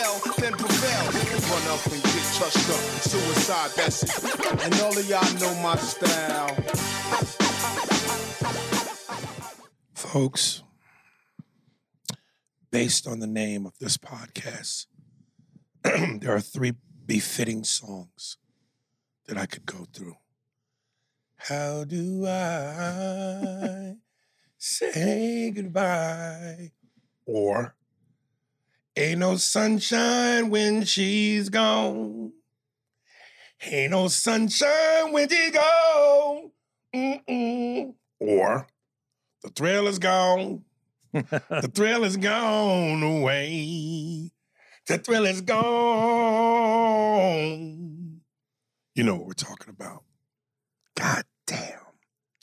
I then prevail. Run up and get touched up. Suicide, that's it. And all of y'all know my style. Folks, based on the name of this podcast, there are three befitting songs that I could go through. How do I say goodbye? Or Ain't no sunshine when she's gone. Ain't no sunshine when she's gone. Mm-mm. Or the thrill is gone. the thrill is gone away. The thrill is gone. You know what we're talking about. God damn.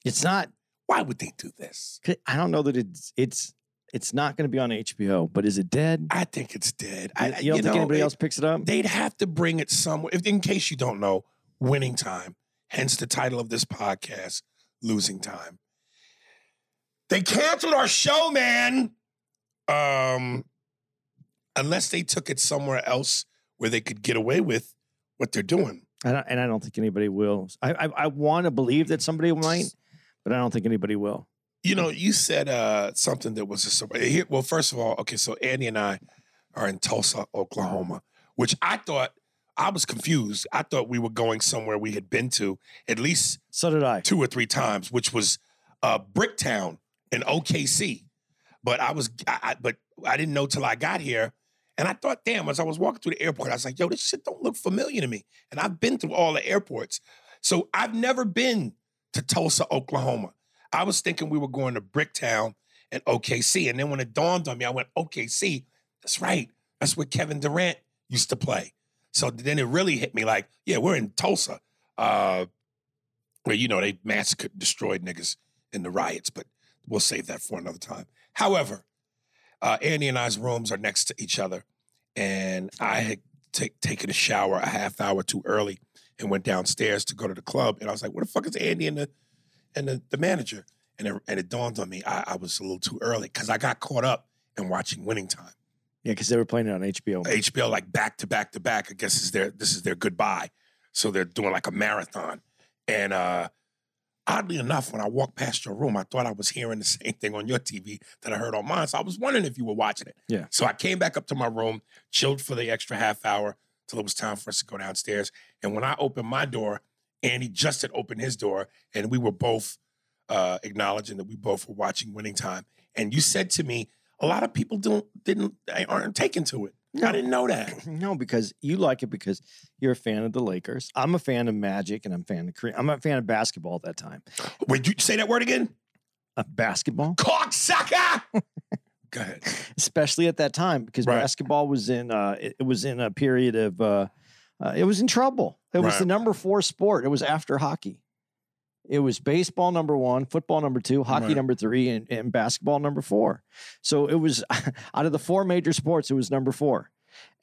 It's not. Why would they do this? I don't know that it's it's it's not going to be on HBO. But is it dead? I think it's dead. You- I, you don't think know, anybody it- else picks it up? They'd have to bring it somewhere. If, in case you don't know, winning time, hence the title of this podcast, losing time. They canceled our show, man. Um, unless they took it somewhere else where they could get away with what they're doing. I and I don't think anybody will. I I, I want to believe that somebody might, but I don't think anybody will. You know, you said uh, something that was a sur- here. Well, first of all, okay, so Andy and I are in Tulsa, Oklahoma, which I thought I was confused. I thought we were going somewhere we had been to at least So did I. two or three times, which was uh, Bricktown in OKC. But I was, I, I, but I didn't know till I got here, and I thought, damn, as I was walking through the airport, I was like, yo, this shit don't look familiar to me. And I've been through all the airports, so I've never been to Tulsa, Oklahoma. I was thinking we were going to Bricktown and OKC, and then when it dawned on me, I went OKC. That's right. That's where Kevin Durant used to play. So then it really hit me like, yeah, we're in Tulsa, uh, where you know they massacred, destroyed niggas in the riots. But we'll save that for another time. However, uh, Andy and I's rooms are next to each other, and I had take, taken a shower a half hour too early and went downstairs to go to the club. And I was like, "Where the fuck is Andy in the and the, the manager?" And it, and it dawned on me I, I was a little too early because I got caught up in watching Winning Time. Yeah, because they were playing it on HBO. HBO like back to back to back. I guess is their this is their goodbye. So they're doing like a marathon. And uh oddly enough, when I walked past your room, I thought I was hearing the same thing on your TV that I heard on mine. So I was wondering if you were watching it. Yeah. So I came back up to my room, chilled for the extra half hour till it was time for us to go downstairs. And when I opened my door, Andy just had opened his door, and we were both uh, acknowledging that we both were watching Winning Time. And you said to me, a lot of people don't didn't aren't taken to it. No. I didn't know that. No, because you like it because you're a fan of the Lakers. I'm a fan of Magic, and I'm a fan of. I'm a fan of basketball at that time. Wait, you say that word again? Uh, basketball, Cocksucker. Go ahead. especially at that time, because Right. basketball was in uh, it, it was in a period of uh, uh, it was in trouble. It was the number four sport. It was after hockey. It was baseball number one, football number two, hockey Right. number three, and, and basketball number four. So it was out of the four major sports, it was number four.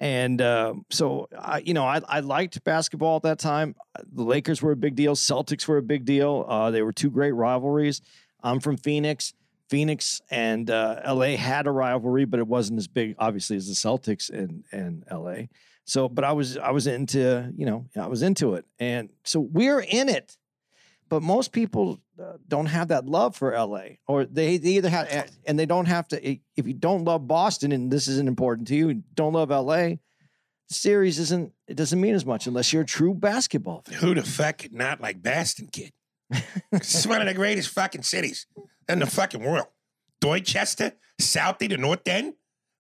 And uh, so, I, you know, I, I liked basketball at that time. The Lakers were a big deal. Celtics were a big deal. Uh, they were two great rivalries. I'm from Phoenix. Phoenix and uh, LA had a rivalry, but it wasn't as big, obviously, as the Celtics and and LA. So, but I was I was into you know I was into it, and so we're in it. But most people uh, don't have that love for LA, or they, they either have, and they don't have to. If you don't love Boston, and this isn't important to you, don't love LA, series isn't. It doesn't mean as much unless you're a true basketball fan. Who the fuck not like Boston, kid? it's one of the greatest fucking cities in the fucking world. Dorchester, Southie, the North End.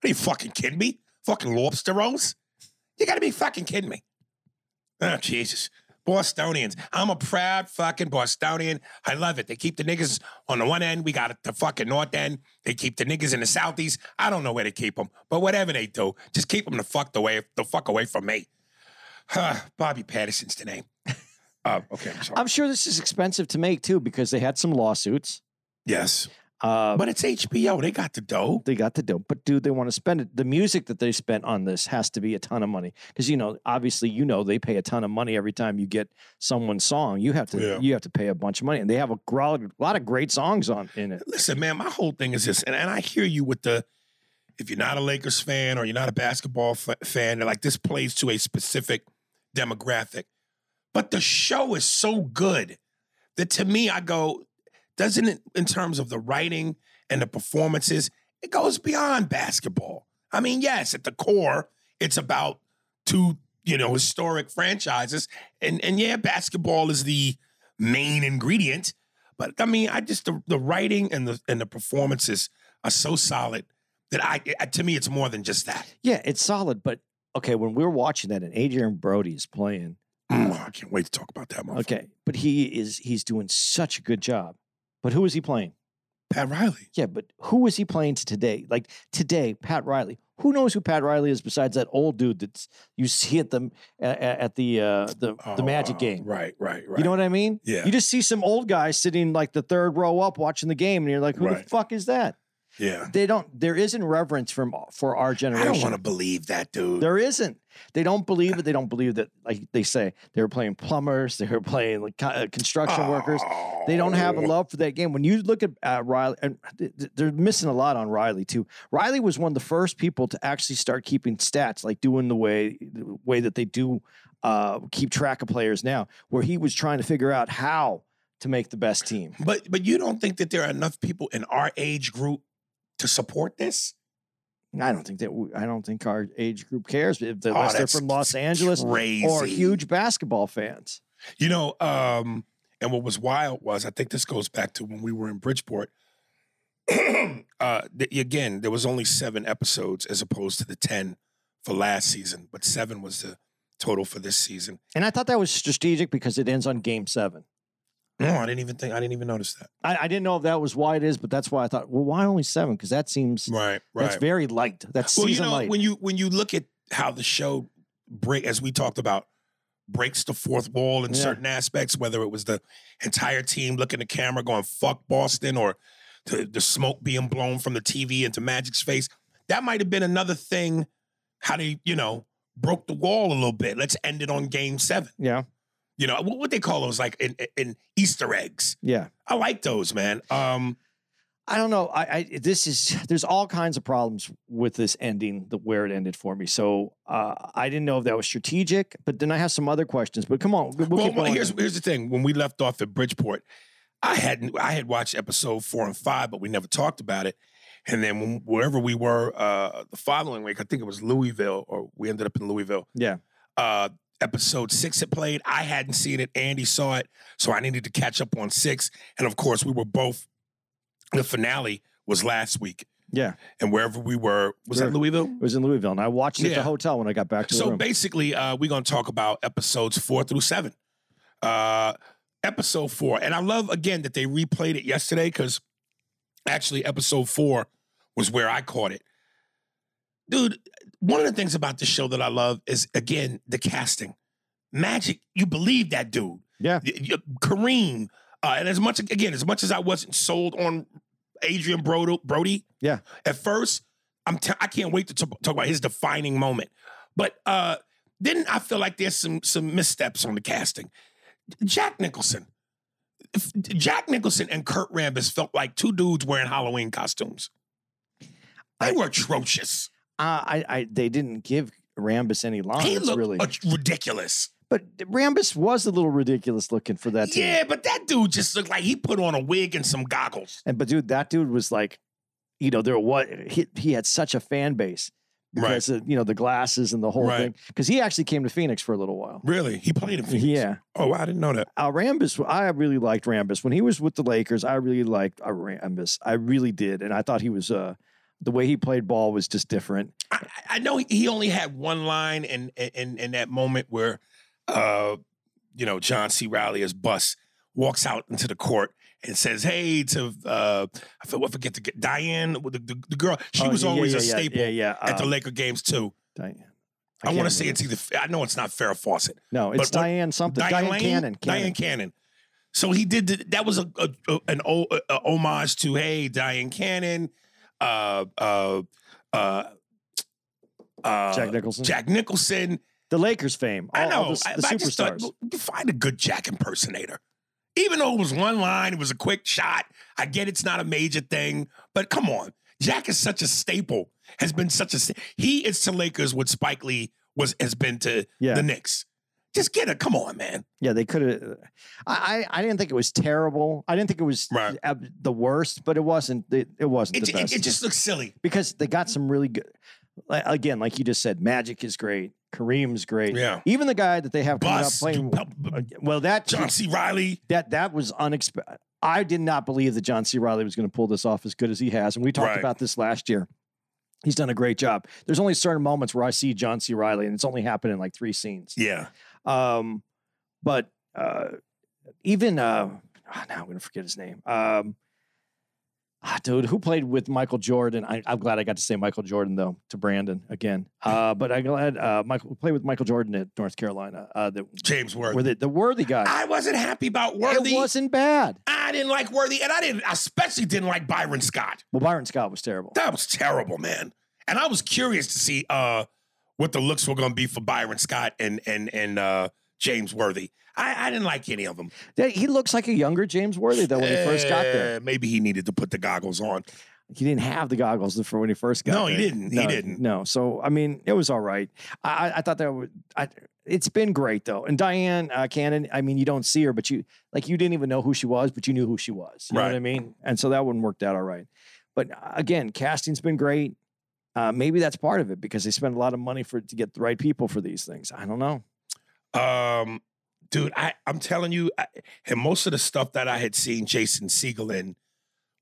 Are you fucking kidding me? Fucking lobster rolls? You gotta be fucking kidding me. Oh, Jesus. Bostonians. I'm a proud fucking Bostonian. I love it. They keep the niggas on the one end. We got the fucking north end. They keep the niggas in the southeast. I don't know where they keep them, but whatever they do, just keep them the fuck away, the fuck away from me. Huh, Bobby Patterson's the name. Uh, okay, I'm sorry. I'm sure this is expensive to make too because they had some lawsuits. yes, Uh, but it's HBO. They got the dough. they got the dough, but do they want to spend it? The music that they spent on this has to be a ton of money because you know, obviously, you know, they pay a ton of money every time you get someone's song. You have to, Yeah. you have to pay a bunch of money, and they have a, gro- lot of great songs on in it. Listen, man, my whole thing is this, and, and I hear you with the if you're not a Lakers fan or you're not a basketball f- fan, they're like this plays to a specific demographic. But the show is so good that to me, I go, doesn't it, in terms of the writing and the performances, it goes beyond basketball. I mean, yes, at the core, it's about two, you know, historic franchises. And and yeah, basketball is the main ingredient. But I mean, I just the, the writing and the and the performances are so solid that I to me it's more than just that. Yeah, it's solid, but okay, when we're watching that and Adrien Brody is playing, Mm, I can't wait to talk about that. Okay, but he is he's doing such a good job. But who is he playing? Pat Riley. Yeah, but who is he playing to today? Like today, Pat Riley. Who knows who Pat Riley is besides that old dude that's you see at the at, at the uh, the the Magic Oh, game? Right, right, right. You know what I mean? Yeah. You just see some old guy sitting like the third row up watching the game, and you're like, who the fuck is that? Yeah. They don't. There isn't reverence from for our generation. I don't want to believe that, dude. There isn't. They don't believe it. They don't believe that, like they say, they were playing plumbers, they were playing like uh, construction workers. They don't have a Oh. love for that game. When you look at uh, Riley, and th- th- they're missing a lot on Riley too. Riley was one of the first people to actually start keeping stats, like doing the way the way that they do uh, keep track of players now, where he was trying to figure out how to make the best team. But but you don't think that there are enough people in our age group to support this? I don't think that we, I don't think our age group cares if Oh, they're from Los Angeles crazy. or huge basketball fans. You know, um, and what was wild was I think this goes back to when we were in Bridgeport. uh, th- again, there was only seven episodes as opposed to the ten for last season, but seven was the total for this season. And I thought that was strategic because it ends on game seven. No, I didn't even think I didn't even notice that. I, I didn't know if that was why it is, but that's why I thought, well, why only seven? Because that seems Right, that's very light. That's well, you know, light. when you when you look at how the show break, as we talked about, breaks the fourth wall in Yeah. certain aspects, whether it was the entire team looking at the camera going "fuck Boston" or the, the smoke being blown from the TV into Magic's face, that might have been another thing. How they, you know, broke the wall a little bit. Let's end it on Game Seven. yeah, You know what, what they call those, like in, in Easter eggs. yeah. I like those, man. Um, I don't know. I, I this is there's all kinds of problems with this ending, the where it ended for me. So uh, I didn't know if that was strategic, but then I have some other questions. But come on, we'll, well, well, here's here's the thing. When we left off at Bridgeport, I hadn't I had watched episode four and five, but we never talked about it. And then when, wherever we were uh, the following week, I think it was Louisville, or we ended up in Louisville. yeah, Uh, episode six had played. I hadn't seen it. Andy saw it, so I needed to catch up on six. And of course, we were both. The finale was last week, yeah. and wherever we were was Sure. that Louisville. It was in Louisville, and I watched it at the hotel when I got back to the So basically, uh, we're gonna talk about episodes four through seven. Uh, episode four, and I love again that they replayed it yesterday because actually episode four was where I caught it. Dude, one of the things about the show that I love is again the casting. Magic, you believe that dude. Yeah. Kareem, uh, and as much again, as much as I wasn't sold on Adrien Brody, Brody, Yeah. At first, I'm t- I can't wait to talk, talk about his defining moment. But uh, then I feel like there's some some missteps on the casting. Jack Nicholson, Jack Nicholson and Kurt Rambis felt like two dudes wearing Halloween costumes. They were atrocious. Uh, I, I, they didn't give Rambis any lines he looked really, ridiculous. but Rambis was a little ridiculous looking for that team. Yeah, but that dude just looked like he put on a wig and some goggles. And but dude, that dude was like, you know, there what he he had such a fan base. Right. because of, you know the glasses and the whole Right. thing. Because he actually came to Phoenix for a little while. Really? He played in Phoenix. Yeah, Oh, I didn't know that. uh, Rambis. I really liked Rambis when he was with the Lakers. I really liked uh, Rambis. I really did, and I thought he was uh, the way he played ball was just different. I, I know he- only had one line in in in that moment where, uh, you know, John C. Reilly as Buss walks out into the court and says, "Hey," to uh, I for- forget to get Dyan, the, the, the girl. She Oh, was yeah, always yeah, a yeah, staple Yeah, yeah. at the uh, Laker games too. Dyan. I, can't want to say it's either. I know it's not Farrah Fawcett. no, it's but Dyan something. Diane, Lane? Cannon. Dyan Cannon. Cannon. So he did the, that was a, a, a- an o, a homage to hey Dyan Cannon, uh, uh, uh, uh, Jack Nicholson. Jack Nicholson. The Lakers fame. All, I know. all the, I, the I thought, superstars. well, you find a good Jack impersonator. Even though it was one line, it was a quick shot. I get it's not a major thing, but come on. Jack is such a staple, has been such a sta- he is to Lakers what Spike Lee was has been to Yeah. the Knicks. Just get it. Come on, man. Yeah, they could have. I, I I didn't think it was terrible. I didn't think it was Right. the worst, but it wasn't. It, it wasn't It, the it, best it just looks silly. because they got some really good. like, Again, like you just said, Magic is great. Kareem's great. Yeah. Even the guy that they have coming Buss, up playing. Du- uh, uh, Well, that John C. Reilly. that that was unexpected. I did not believe that John C. Reilly was going to pull this off as good as he has, and we talked Right. about this last year. He's done a great job. There's only certain moments where I see John C. Reilly, and it's only happened in like three scenes. Yeah. Um, but uh, even uh, ah, now I'm to forget his name. Um, ah, dude, who played with Michael Jordan? I, I'm glad I got to say Michael Jordan though to Brandon again. Uh, but I'm glad uh, Michael played with Michael Jordan at North Carolina. Uh, the, James Worthy. were the, the worthy guy. I wasn't happy about Worthy. It wasn't bad. I didn't like Worthy, and I didn't I especially didn't like Byron Scott. Well, Byron Scott was terrible. That was terrible, man. And I was curious to see uh, what the looks were going to be for Byron Scott and and and uh, James Worthy. I, I didn't like any of them. Yeah, He looks like a younger James Worthy though when he first got there. Eh, Maybe he needed to put the goggles on. He didn't have the goggles for when he first got there. No, there. he didn't. He No, didn't. No. So I mean, it was all right. I, I- thought that would. I, it's been great though. And Dyan uh, Cannon. I mean, you don't see her, but you like you didn't even know who she was, but you knew who she was. You know what I mean? And so that one worked out all right. But uh, again, casting's been great. Uh, maybe that's part of it because they spend a lot of money for to get the right people for these things. I don't know. Um, dude, I, I'm telling you, I, and most of the stuff that I had seen Jason Segel in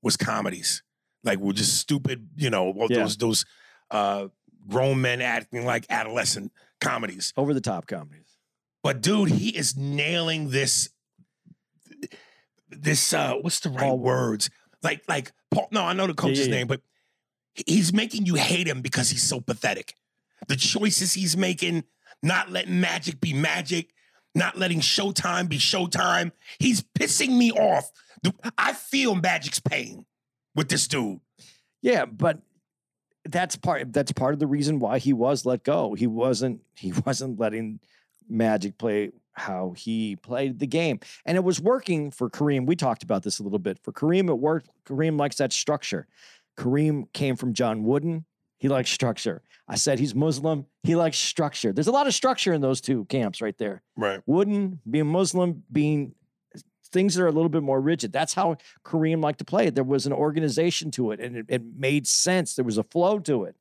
was comedies, like were just stupid, you know, Yeah. those those uh, grown men acting like adolescent comedies. Over the top comedies. But dude, he is nailing this. This uh, what's the right Paul- words? Like like Paul. No, I know the coach's yeah. name, but he's making you hate him because he's so pathetic. The choices he's making, not letting magic be magic, not letting Showtime be Showtime. He's pissing me off. I feel Magic's pain with this dude. Yeah, but that's part that's part of the reason why he was let go. He wasn't he wasn't letting Magic play how he played the game. And it was working for Kareem. We talked about this a little bit. For Kareem, it worked. Kareem likes that structure. Kareem came from John Wooden. He likes structure. I said he's Muslim. He likes structure. There's a lot of structure in those two camps right there. Right. Wooden, being Muslim, being things that are a little bit more rigid. That's how Kareem liked to play it. There was an organization to it, and it, it made sense. There was a flow to it.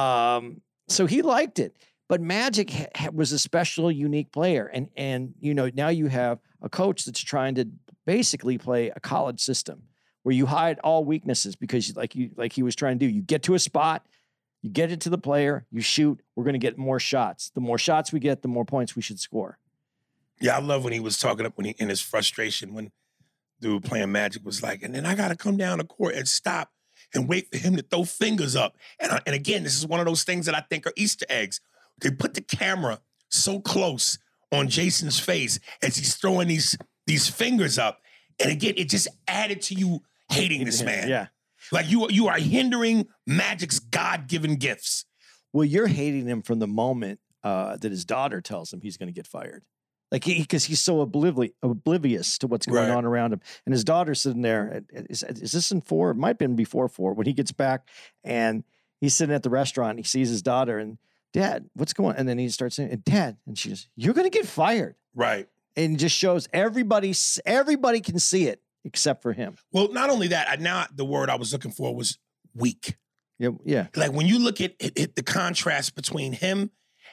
Um, so he liked it. But Magic ha- was a special, unique player, and and you know now you have a coach that's trying to basically play a college system where you hide all weaknesses because like you like he was trying to do. You get to a spot, you get it to the player, you shoot. We're going to get more shots. The more shots we get, the more points we should score. Yeah, I love when he was talking up when he in his frustration when dude playing Magic was like, and then I got to come down the court and stop and wait for him to throw fingers up. And I, and again, this is one of those things that I think are Easter eggs. They put the camera so close on Jason's face as he's throwing these these fingers up, and again, it just added to you hating this man. Yeah. like you you are hindering Magic's God given gifts. Well, you're hating him from the moment uh, that his daughter tells him he's going to get fired. Like, because he's so oblivious, oblivious to what's going Right. on around him. And his daughter's sitting there. Is, is this in four? It might have been before four when he gets back and he's sitting at the restaurant. And he sees his daughter and, Dad, what's going on? And then he starts saying, Dad. And she goes, You're going to get fired. Right. And just shows everybody. Everybody can see it except for him. Well, not only that, I now the word I was looking for was weak. Yeah, yeah. Like when you look at, at- at the contrast between him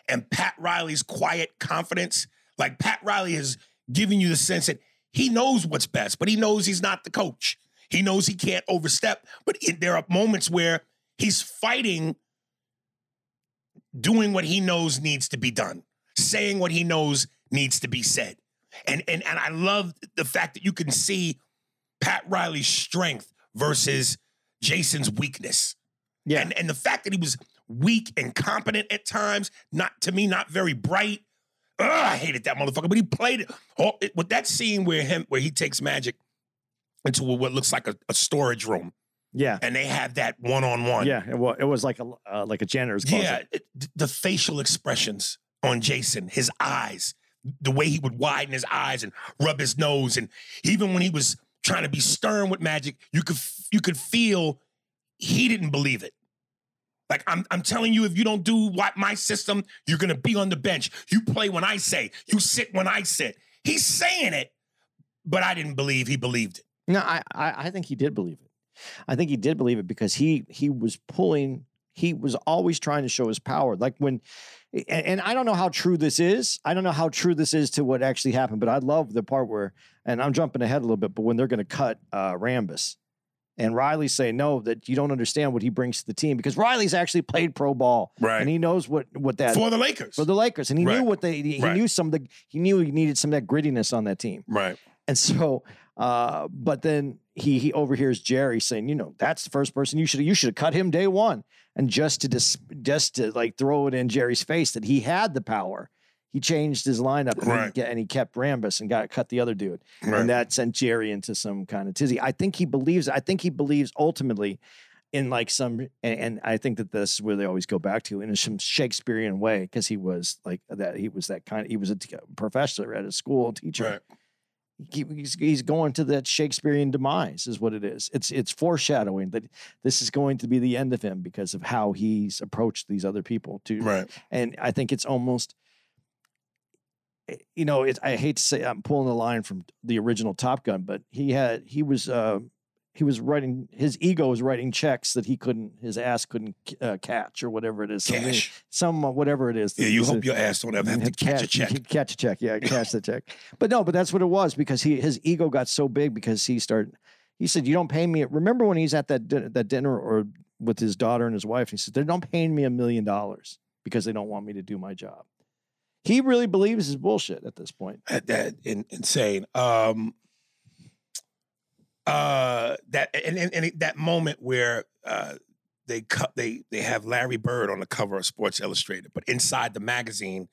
and Pat Riley's quiet confidence, like Pat Riley is giving you the sense that he knows what's best, but he knows he's not the coach. He knows he can't overstep, but it- there are moments where he's fighting doing what he knows needs to be done, saying what he knows needs to be said. And and and I love the fact that you can see Pat Riley's strength versus Jason's weakness. Yeah. And and the fact that he was weak and competent at times, not to me, not very bright. Ugh, I hated that motherfucker. But he played it, all, it with that scene where him where he takes magic into what looks like a, a storage room, Yeah. and they have that one on one. Yeah. It was, it was like a uh, like a janitor's closet. Yeah, it- the facial expressions on Jason, his eyes, the way he would widen his eyes and rub his nose, and even when he was trying to be stern with Magic, you could you could feel he didn't believe it. Like I'm, I'm telling you, if you don't do what my system, you're gonna be on the bench. You play when I say, you sit when I sit. He's saying it, but I didn't believe he believed it. No, I, I I think he did believe it. I think he did believe it because he he was pulling. He was always trying to show his power. Like when, and, and I don't know how true this is. I don't know how true this is to what actually happened. But I love the part where, and I'm jumping ahead a little bit, but when they're going to cut uh, Rambis, and Riley's saying no, that you don't understand what he brings to the team because Riley's actually played pro ball, Right. And he knows what what that For the Lakers. for the Lakers, and he Right. knew what they he Right. knew some of the he knew he needed some of that grittiness on that team. right. And so, uh, but then he he overhears Jerry saying, you know, that's the first person you should you should have cut him day one, and just to dis, just to like throw it in Jerry's face that he had the power. He changed his lineup and, Right. he, and he kept Rambis and got cut the other dude, Right. and that sent Jerry into some kind of tizzy. I think he believes. I think he believes ultimately in like some, and, and I think that this is where they always go back to in some Shakespearean way because he was like that. He was that kind. Of, He was a t- professor at a school, teacher Right. He, he's, he's going to that Shakespearean demise, is what it is. It's it's foreshadowing that this is going to be the end of him because of how he's approached these other people. too. Right. and I think it's almost, eh, you know, it, I hate to say I'm pulling the line from the original Top Gun, but he had he was uh, he was writing his ego was writing checks that he couldn't his ass couldn't uh, catch or whatever it is. Some- Cash. some uh, whatever it is. Yeah, you hope your ass don't ever have to had catch a check. Catch a check, yeah, catch the check. But no, but that's what it was because he his ego got so big because he started. He said, "You don't pay me." Remember when he's at that that dinner or with his daughter and his wife? He said, "They're not paying me a million dollars because they don't want me to do my job." He really believes his bullshit at this point. that, that in, insane. Um, uh, that and, and, and that moment where uh, they cut they they have Larry Bird on the cover of Sports Illustrated, but inside the magazine,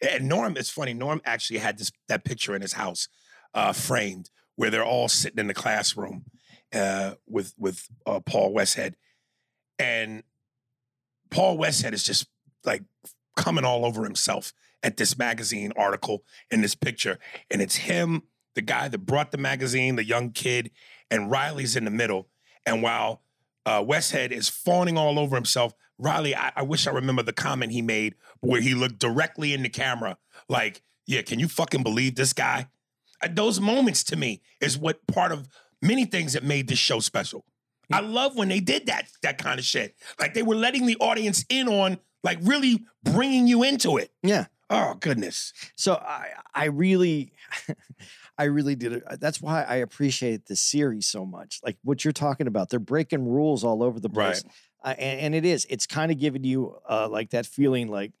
and Norm. It's funny. Norm actually had this that picture in his house, uh, framed, where they're all sitting in the classroom uh, with with uh, Paul Westhead, and Paul Westhead is just like coming all over himself at this magazine article in this picture. And it's him, the guy that brought the magazine, the young kid, and Riley's in the middle. And while uh, Westhead is fawning all over himself, Riley, I, I wish I remember the comment he made where he looked directly in the camera, like, yeah, can you fucking believe this guy? Uh, Those moments to me is what part of many things that made this show special. I love when they did that that kind of shit. Like they were letting the audience in on, like really bringing you into it. Yeah. Oh goodness. So I I really I really did it. That's why I appreciate the series so much. Like what you're talking about, they're breaking rules all over the place. Uh, and, and it is. It's kind of giving you uh, like that feeling like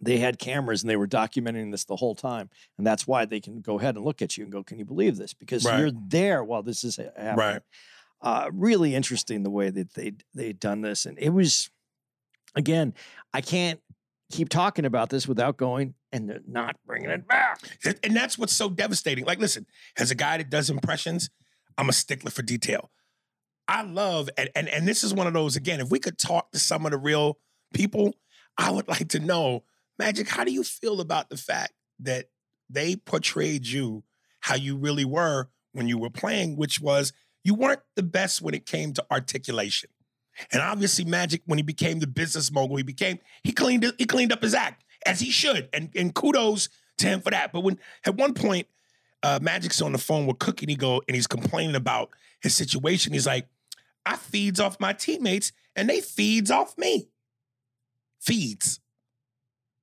they had cameras and they were documenting this the whole time, and that's why they can go ahead and look at you and go, "Can you believe this?" Because Right. you're there while this is happening. Right. Uh, really interesting the way that they they done this, and it was again. I can't keep talking about this without going and they're not bringing it back. And- that's what's so devastating. Like, listen, as a guy that does impressions, I'm a stickler for detail. I love, and, and, and this is one of those, again, if we could talk to some of the real people, I would like to know, Magic, how do you feel about the fact that they portrayed you how you really were when you were playing, which was you weren't the best when it came to articulation. And obviously, Magic, when he became the business mogul, he became he cleaned he cleaned up his act as he should, and and kudos to him for that. But when at one point, uh, Magic's on the phone with Cookie, and he go and he's complaining about his situation. He's like, "I feeds off my teammates, and they feeds off me. Feeds.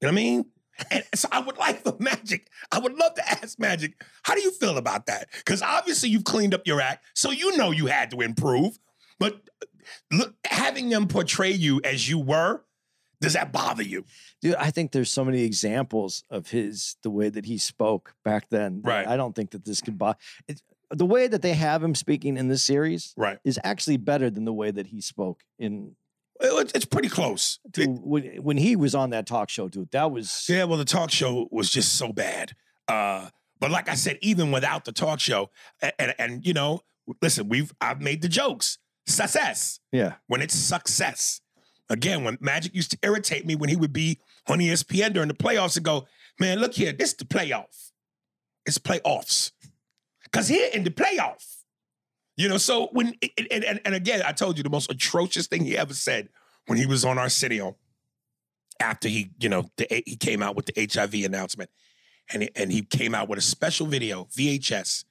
You know what I mean? And so I would like for Magic. I would love to ask Magic, how do you feel about that? Because obviously you've cleaned up your act, so you know you had to improve. But look, having them portray you as you were, does that bother you? Dude, I think there's so many examples of his the way that he spoke back then. Right. I don't think that this could bother. The way that they have him speaking in this series Right. is actually better than the way that he spoke in it's- pretty close. to, when, when he was on that talk show, dude. That was Yeah, well, the talk show was just so bad. Uh, but like I said, even without the talk show, and, and, and you know, listen, we've I've made the jokes. Success. yeah. when it's success. Again, when Magic used to irritate me when he would be on ESPN during the playoffs and go, man, look here, this is the playoff. It's playoffs. Because here in the playoff, you know, so when, and, and, and again, I told you the most atrocious thing he ever said when he was on Arsenio after he, you know, the, he came out with the HIV announcement. And he, and he came out with a special video, VHS,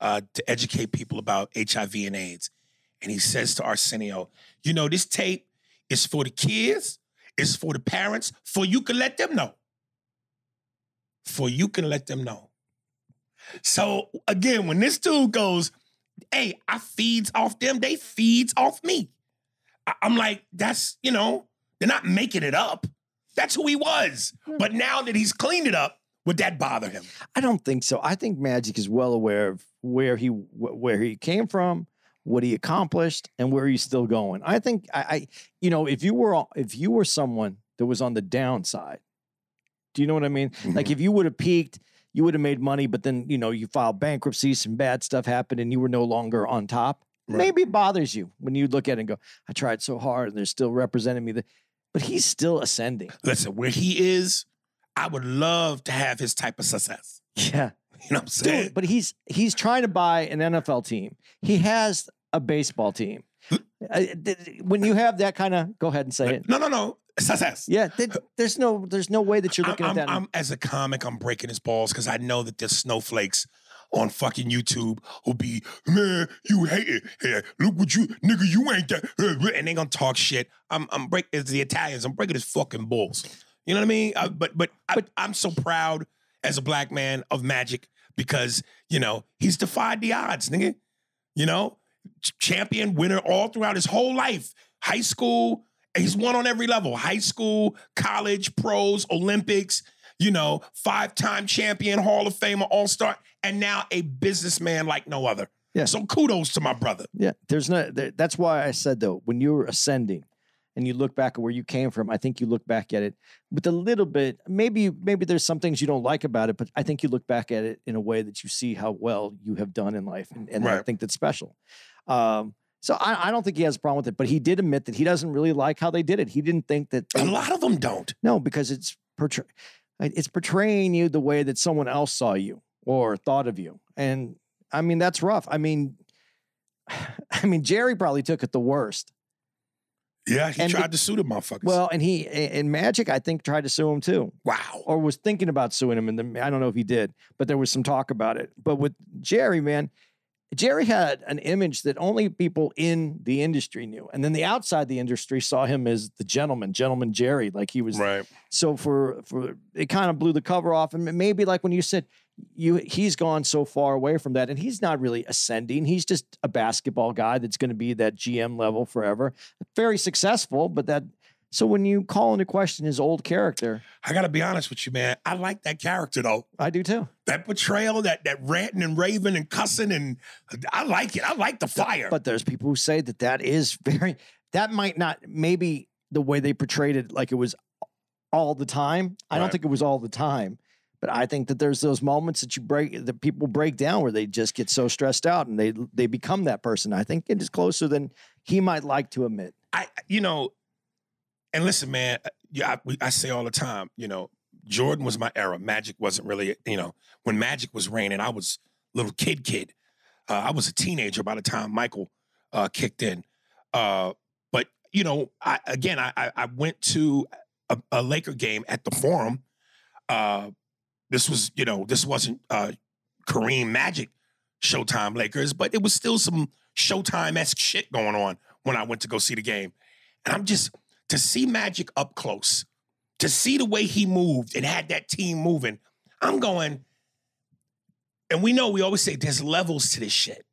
uh, to educate people about HIV and AIDS and he says to Arsenio, you know, this tape is for the kids, it's for the parents, for you can let them know. For you can let them know. So again, when this dude goes, hey, I feeds off them, they feeds off me. I- I'm like, that's, you know, they're not making it up. That's who he was. Hmm. But now that he's cleaned it up, would that bother him? I don't think so. I think Magic is well aware of where he wh- where he came from, what he accomplished, and where he's still going. I think I, I you know, if you were if you were someone that was on the downside, do you know what I mean? Like mm-hmm. if you would have peaked, you would have made money, but then you know you filed bankruptcy, some bad stuff happened, and you were no longer on top. Right. Maybe it bothers you when you look at it and go, "I tried so hard, and they're still representing me." The, but he's still ascending. Listen, where he is, I would love to have his type of success. Yeah. You know what I'm saying? Dude, but he's he's trying to buy an NFL team. He has a baseball team. Uh, when you have that kind of, go ahead and say it. No, no, no. Success. Yeah, there's no there's no way that you're looking I'm- at that. I'm- as a comic, I'm breaking his balls because I know that there's snowflakes on fucking YouTube who'll be, man, you hate it. Hey, look what you, nigga, you ain't that. And they gonna talk shit. I'm, I'm break. It's the Italians. I'm breaking his fucking balls. You know what I mean? Uh, but, but, I, But- I'm so proud as a black man of Magic because you know he's defied the odds, nigga. You know, champion, winner all throughout his whole life. High school, he's won on every level. High school, college, pros, Olympics. You know, five-time champion, Hall of Famer, All-Star, and now a businessman like no other. Yeah. So kudos to my brother. yeah, there's no. There, that's why I said though, when you're ascending, and you look back at where you came from, I think you look back at it with a little bit. Maybe maybe there's some things you don't like about it, but I think you look back at it in a way that you see how well you have done in life, and, and I think that's special. Um, so I, I don't think he has a problem with it, but he did admit that he doesn't really like how they did it. He didn't think that A lot of them don't. No, because it's portray- it's portraying you the way that someone else saw you or thought of you, and I mean that's rough. I mean, I mean Jerry probably took it the worst. Yeah, he And tried the- to sue the motherfuckers. Well, and he and Magic I think tried to sue him too, wow. or was thinking about suing him, and I don't know if he did, but there was some talk about it. But with Jerry, man. Jerry had an image that only people in the industry knew. And then the outside the industry saw him as the gentleman, gentleman Jerry, like he was Right. so for for it kind of blew the cover off and maybe like when you said you he's gone so far away from that and he's not really ascending he's just a basketball guy that's going to be that gm level forever very successful but that so when you call into question his old character I got to be honest with you, man. I like that character though. i do too That portrayal, that that ranting and raving and cussing, and I like it. I like the fire. but there's people who say that that is very that might not maybe the way they portrayed it like it was all the time i don't think it was all the time but i think that there's those moments that you break that people break down where they just get so stressed out and they they become that person i think it is closer than he might like to admit I, you know, and listen, man. uh, Yeah, I, we, I say all the time. You know, Jordan was my era. Magic wasn't really. You know, when Magic was reigning, I was little kid, kid. Uh, I was a teenager by the time Michael uh, kicked in. Uh, but you know, I, again, I, I, I went to a, a Laker game at the Forum. Uh, this was, you know, this wasn't uh, Kareem Magic Showtime Lakers, but it was still some Showtime esque shit going on when I went to go see the game. And I'm just to see Magic up close, to see the way he moved and had that team moving. I'm going, and we know we always say there's levels to this shit.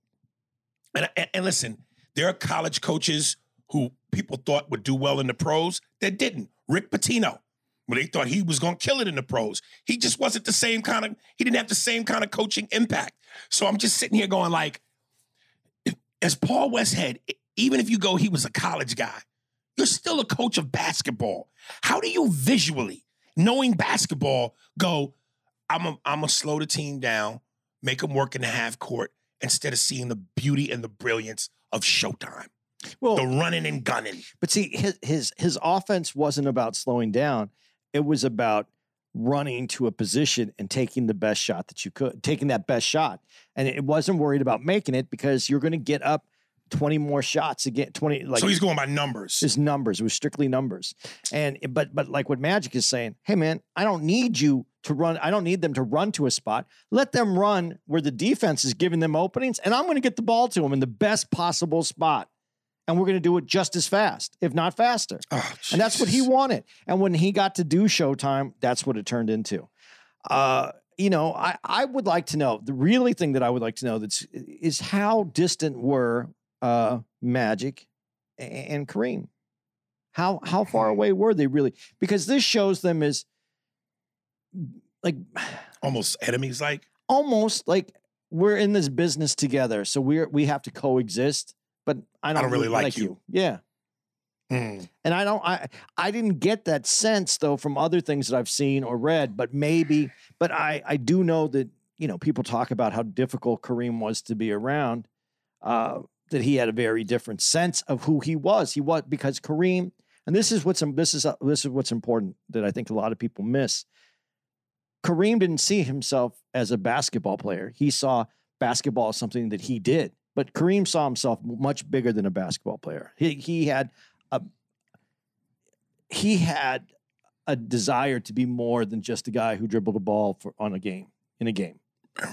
And, and, and listen, there are college coaches who people thought would do well in the pros that didn't. Rick Pitino, when they thought he was going to kill it in the pros, he just wasn't the same kind of. He didn't have the same kind of coaching impact. So I'm just sitting here going like, as Paul Westhead, even if you go, he was a college guy. You're still a coach of basketball. How do you visually, knowing basketball, go? I'm a, I'm gonna slow the team down, make them work in the half court instead of seeing the beauty and the brilliance of Showtime, Well, the running and gunning. But see, his his his offense wasn't about slowing down. It was about running to a position and taking the best shot that you could, taking that best shot. And it wasn't worried about making it because you're going to get up 20 more shots again, 20 like so he's going by numbers. his numbers. It was strictly numbers. And but but like what Magic is saying, hey man, I don't need you to run. I don't need them to run to a spot. Let them run where the defense is giving them openings, and I'm going to get the ball to them in the best possible spot. And we're going to do it just as fast, if not faster. Oh, And that's what he wanted. And when he got to do Showtime, that's what it turned into. Uh, you know, I, I would like to know the really thing that I would like to know that's is how distant were uh, Magic and Kareem? How how far away were they really? Because this shows them as like almost enemies. Like almost like we're in this business together, so we're we have to coexist. But I don't, don't really like you. Yeah. mm, And I don't I I didn't get that sense though from other things that I've seen or read, but maybe but I I do know that you know people talk about how difficult Kareem was to be around. Uh, that he had a very different sense of who he was. He was because Kareem, and this is what's this is uh, this is what's important that I think a lot of people miss. Kareem didn't see himself as a basketball player. He saw basketball as something that he did. But Kareem saw himself much bigger than a basketball player. He he had a he had a desire to be more than just a guy who dribbled a ball for on a game in a game.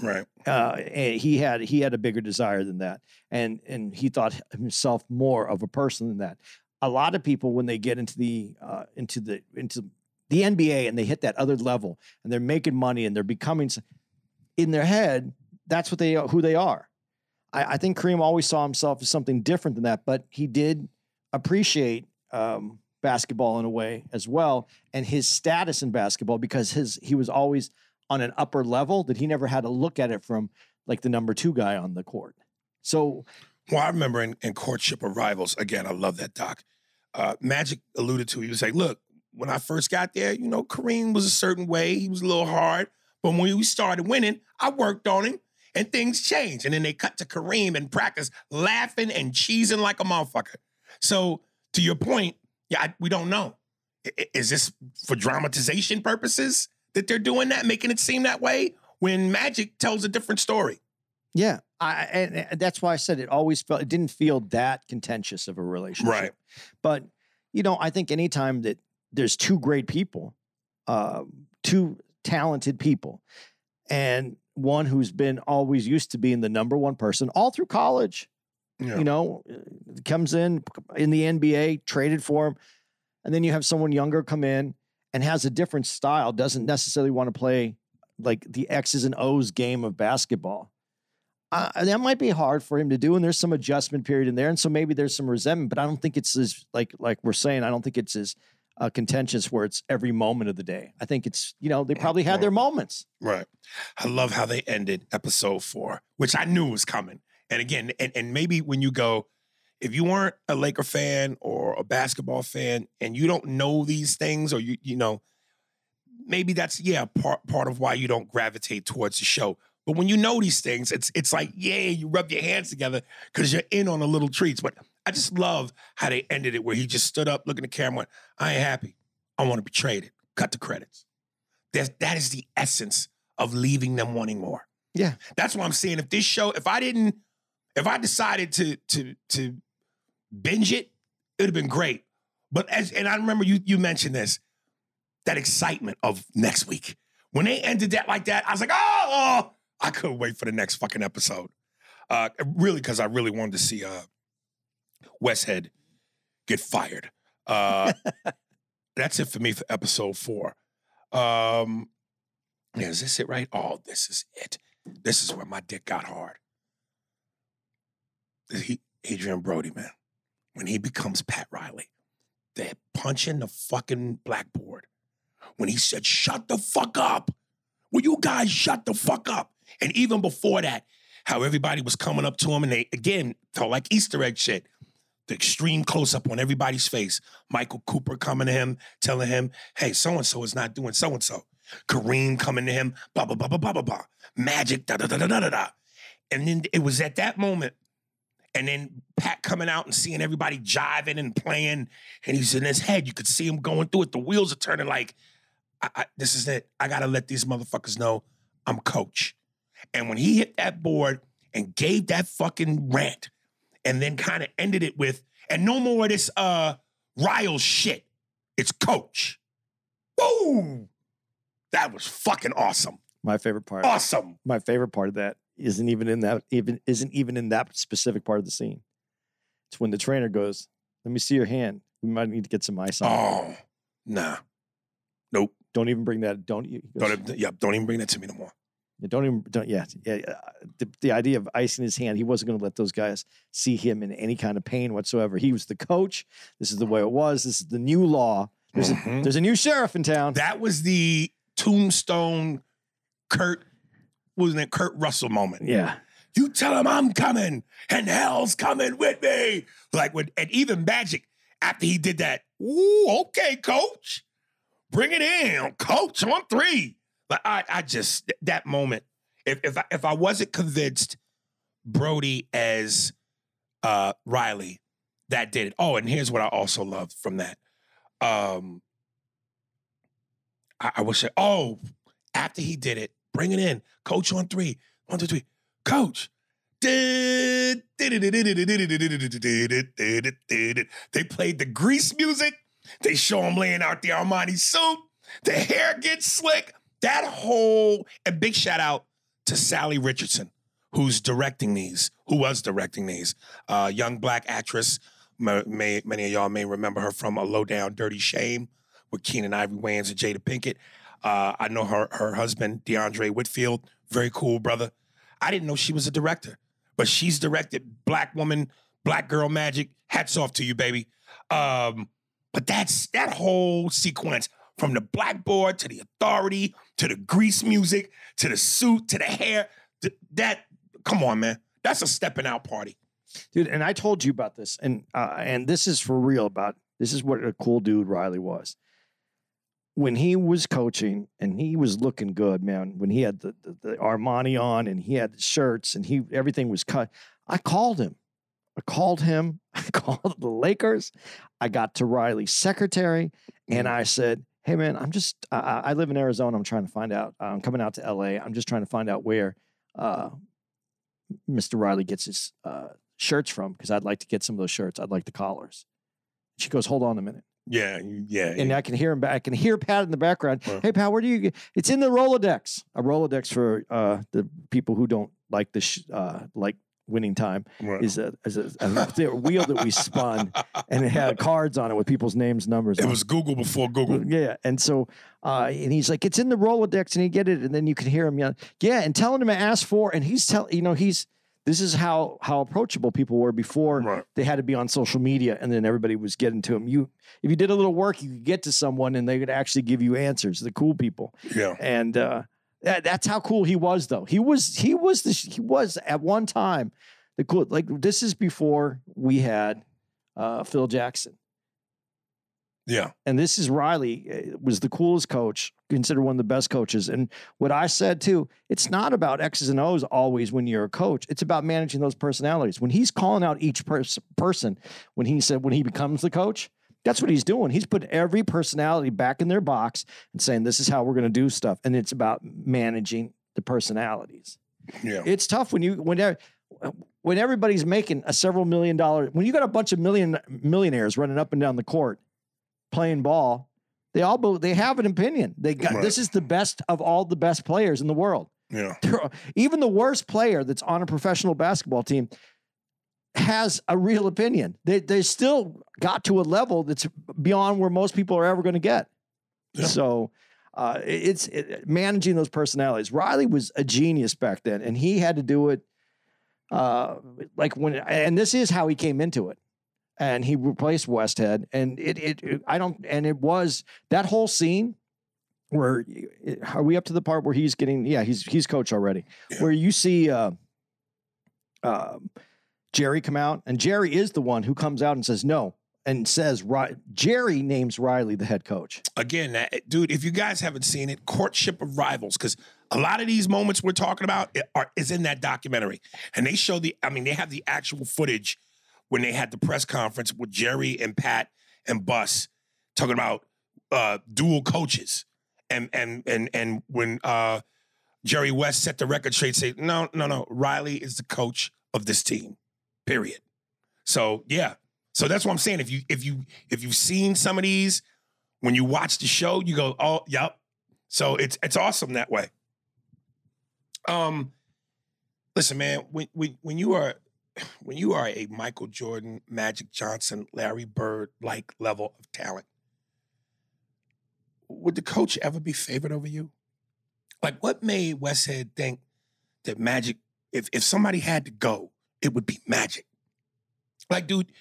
Right. Uh, he had he had a bigger desire than that, and and he thought himself more of a person than that. A lot of people, when they get into the uh, into the into the NBA and they hit that other level, and they're making money and they're becoming in their head, that's what they who they are. I, I think Kareem always saw himself as something different than that, but he did appreciate um, basketball in a way as well, and his status in basketball because his he was always on an upper level that he never had to look at it from like the number two guy on the court. So Well, I remember in, in Courtship of Rivals, again, I love that doc. Uh, Magic alluded to, he was like, look, when I first got there, you know, Kareem was a certain way. He was a little hard. But when we started winning, I worked on him and things changed. And then they cut to Kareem in practice laughing and cheesing like a motherfucker. So to your point, yeah, I, we don't know. I- Is this for dramatization purposes that they're doing that, making it seem that way? When Magic tells a different story. yeah, I and, that's why I said it always felt it didn't feel that contentious of a relationship. Right. But you know, I think anytime that there's two great people, uh, two talented people, and one who's been always used to being the number one person all through college, Yeah. you know, comes in in the NBA, traded for him, and then you have someone younger come in and has a different style, doesn't necessarily want to play like the X's and O's game of basketball. Uh, that might be hard for him to do, and there's some adjustment period in there, and so maybe there's some resentment. But I don't think it's as like like we're saying. I don't think it's as uh, contentious where it's every moment of the day. I think it's you know they probably had their moments. Right. I love how they ended episode four, which I knew was coming. And again, and, and maybe when you go, if you weren't a Laker fan or a basketball fan and you don't know these things, or you, you know, maybe that's yeah, part part of why you don't gravitate towards the show. But when you know these things, it's it's like, yeah, you rub your hands together because you're in on the little treats. But I just love how they ended it where he just stood up, looking at the camera, went, I ain't happy. I want to be traded. Cut the credits. That's, that is the essence of leaving them wanting more. Yeah. That's what I'm saying. If this show, if I didn't, if I decided to to to binge it, it would have been great. But as and I remember you you mentioned this, that excitement of next week. When they ended that like that, I was like, oh, oh, I couldn't wait for the next fucking episode. Uh really, because I really wanted to see uh Westhead get fired. Uh, that's it for me for episode four. Um, yeah, is this it right? Oh, this is it. This is where my dick got hard. He, Adrien Brody, man, when he becomes Pat Riley, they're punching the fucking blackboard. When he said, shut the fuck up. Will you guys shut the fuck up? And even before that, how everybody was coming up to him and they, again, felt like Easter egg shit. The extreme close up on everybody's face. Michael Cooper coming to him, telling him, hey, so and so is not doing so and so. Kareem coming to him, blah, blah, blah, blah, blah, blah, blah. Magic, da, da, da, da, da, da. And then it was at that moment, and then Pat coming out and seeing everybody jiving and playing, and he's in his head. You could see him going through it. The wheels are turning like, I, I, this is it. I got to let these motherfuckers know I'm coach. And when he hit that board and gave that fucking rant, and then kind of ended it with, and no more of this uh Ryle shit. It's coach. Woo! That was fucking awesome. My favorite part. Awesome. My favorite part of that isn't even in that even isn't even in that specific part of the scene. It's when the trainer goes, "Let me see your hand. We might need to get some ice on." it." Oh, nah. Nope. Don't even bring that. Don't you? Don't, even- yeah, don't even bring that to me no more. Yeah, don't even don't yeah, yeah the, the idea of icing his hand he wasn't going to let those guys see him in any kind of pain whatsoever he was the coach this is the way it was this is the new law there's, Mhm. a, there's a new sheriff in town That was the tombstone Kurt, wasn't it Kurt Russell moment? yeah You tell him I'm coming and hell's coming with me. Like when, and even Magic, after he did that, ooh, okay, coach. Bring it in, coach, on three. But I, I just that moment, if if I, if I wasn't convinced Brody as uh Riley, that did it. Oh, and here's what I also loved from that. Um I, I wish I, oh, after he did it, bring it in, coach on three. One, two, three. Coach. They played the grease music. They show him laying out the Armani suit. The hair gets slick. That whole and big shout out to Salli Richardson, who's directing these, who was directing these. Uh, young black actress. May, many of y'all may remember her from A Low Down Dirty Shame with Keenen Ivory Wayans and Jada Pinkett. Uh, I know her her husband Dondre Whitfield, very cool brother. I didn't know she was a director, but she's directed Black Woman, Black Girl Magic. Hats off to you, baby. Um, but that's that whole sequence from the blackboard to the authority to the grease music to the suit to the hair. th- that come on, man, that's a stepping out party. dude and i told you about this and uh, and this is for real about this is what a cool dude riley was when he was coaching and he was looking good man when he had the, the, the armani on and he had the shirts and he everything was cut i called him i called him i called the lakers i got to riley's secretary and i said hey man i'm just i, I live in arizona i'm trying to find out i'm coming out to la i'm just trying to find out where uh, mr riley gets his uh, shirts from because I'd like to get some of those shirts. I'd like the collars. She goes, hold on a minute. Yeah, yeah. And I can hear him. I can hear Pat in the background. Hey, Pat, where do you get? It's in the Rolodex. A Rolodex for uh, the people who don't like the sh- uh, like winning time Right. is a, is a, a wheel that we spun and it had cards on it with people's names, numbers. it was Google before Google. yeah. And so, uh, and he's like, it's in the Rolodex, and he get it, and then you can hear him yell, yeah, and telling him to ask for, and he's telling, you know, he's this is how how approachable people were before Right. they had to be on social media, and then everybody was getting to him. You, if you did a little work, you could get to someone, and they could actually give you answers. The cool people, Yeah. and uh, that, that's how cool he was, though. He was he was the he was at one time the cool. Like this is before we had uh, Phil Jackson Yeah. and this is Riley uh, was the coolest coach, considered one of the best coaches. And what I said too, it's not about X's and O's always when you're a coach. It's about managing those personalities. When he's calling out each pers- person, when he said when he becomes the coach, that's what he's doing. He's put every personality back in their box and saying this is how we're going to do stuff. And it's about managing the personalities Yeah. it's tough when you when when everybody's making a several million dollar when you got a bunch of million millionaires running up and down the court playing ball they all they have an opinion they got Right. this is the best of all the best players in the world Yeah. They're- even the worst player that's on a professional basketball team has a real opinion. They they still got to a level that's beyond where most people are ever going to get. Yeah. So uh, it's it, managing those personalities. Riley was a genius back then, and he had to do it. Uh, like when, and this is how he came into it, and he replaced Westhead, and it, it, it I don't, and it was that whole scene where are we up to the part where he's getting? Yeah, he's he's coach already. Yeah. Where you see. Uh, um, Jerry come out, and Jerry is the one who comes out and says no, and says Ri- Jerry names Riley the head coach. again, that, dude, if you guys haven't seen it, Courtship of Rivals, because a lot of these moments we're talking about are is in that documentary, and they show the. I mean, they have the actual footage when they had the press conference with Jerry and Pat and Buss talking about uh, dual coaches, and and and and when uh, Jerry West set the record straight, say no, no, no, Riley is the coach of this team, period. So yeah, so that's what I'm saying. If you if you if you've seen some of these when you watch the show, you go, "Oh, yep." So it's it's awesome that way. Um, listen, man, when when when you are when you are a Michael Jordan, Magic Johnson, Larry Bird like level of talent, would the coach ever be favored over you? Like, what made Westhead think that Magic, if if somebody had to go, it would be Magic? Like, dude,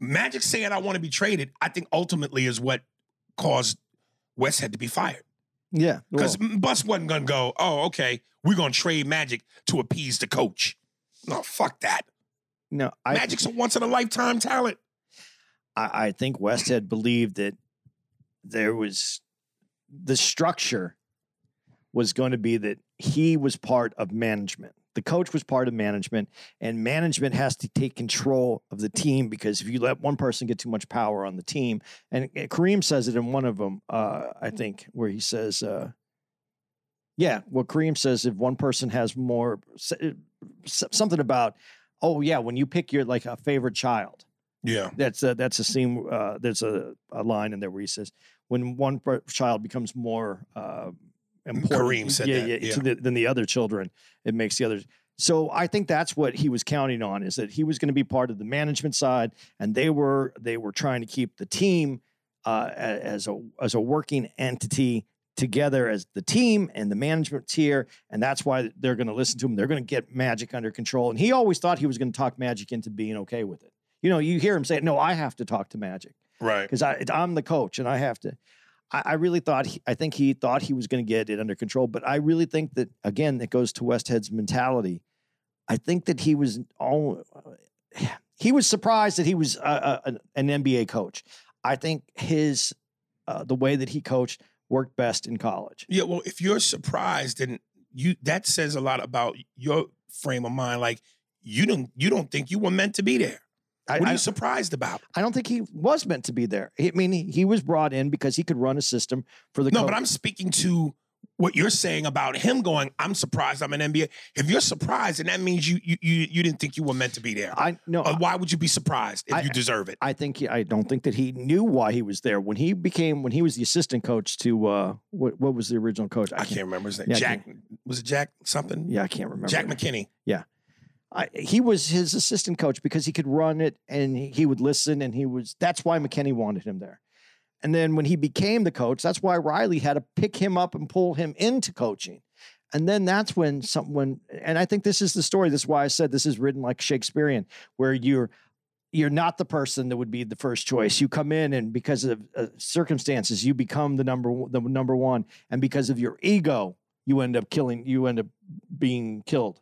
Magic saying I want to be traded, I think ultimately is what caused Westhead to be fired. Yeah, Because Buss wasn't gonna go, oh, okay, we're gonna trade Magic to appease the coach. No, fuck that. no, I, Magic's a once in a lifetime talent. I I think Westhead believed that there was the structure was going to be that he was part of management. The coach was part of management, and management has to take control of the team because if you let one person get too much power on the team, and Kareem says it in one of them, uh, I think, where he says, uh, "Yeah, well, Kareem says if one person has more, something about, oh yeah, when you pick your like a favorite child." Yeah. That's a, that's a scene. Uh, there's a, a line in there where he says, "When one child becomes more uh, important, Kareem said yeah, that, yeah, yeah. To the, than the other children, it makes the others." So I think that's what he was counting on is that he was going to be part of the management side, and they were they were trying to keep the team uh, as a as a working entity together as the team and the management tier, and that's why they're going to listen to him. They're going to get Magic under control, and he always thought he was going to talk Magic into being okay with it. You know, you hear him say, "No, I have to talk to Magic Right. because I'm the coach and I have to." I, I really thought, he, I think he thought he was going to get it under control, but I really think that again, it goes to Westhead's mentality. I think that he was all, he was surprised that he was a, a, an NBA coach. I think his uh, the way that he coached worked best in college. Yeah, well, if you're surprised, then you that says a lot about your frame of mind. Like you don't you don't think you were meant to be there. I, What are I- you surprised about? I don't think he was meant to be there. I mean, he, he was brought in because he could run a system for the No, coach. but I'm speaking to what you're saying about him going, I'm surprised I'm an NBA. If you're surprised, then that means you you you, you didn't think you were meant to be there. I no, Uh, why would you be surprised if I- you deserve it? I think he, I don't think that he knew why he was there when he became when he was the assistant coach to uh what what was the original coach? I can't remember his name. Yeah, Jack was it Jack something? Yeah, I can't remember. Jack McKinney. I, he was his assistant coach because he could run it and he, he would listen and he was that's why McKinney wanted him there. And then when he became the coach, that's why Riley had to pick him up and pull him into coaching. And then that's when someone and I think this is the story. This is why I said this is written like Shakespearean, where you're you're not the person that would be the first choice. You come in and because of uh, circumstances, you become the number the number one, and because of your ego, you end up killing. You end up being killed.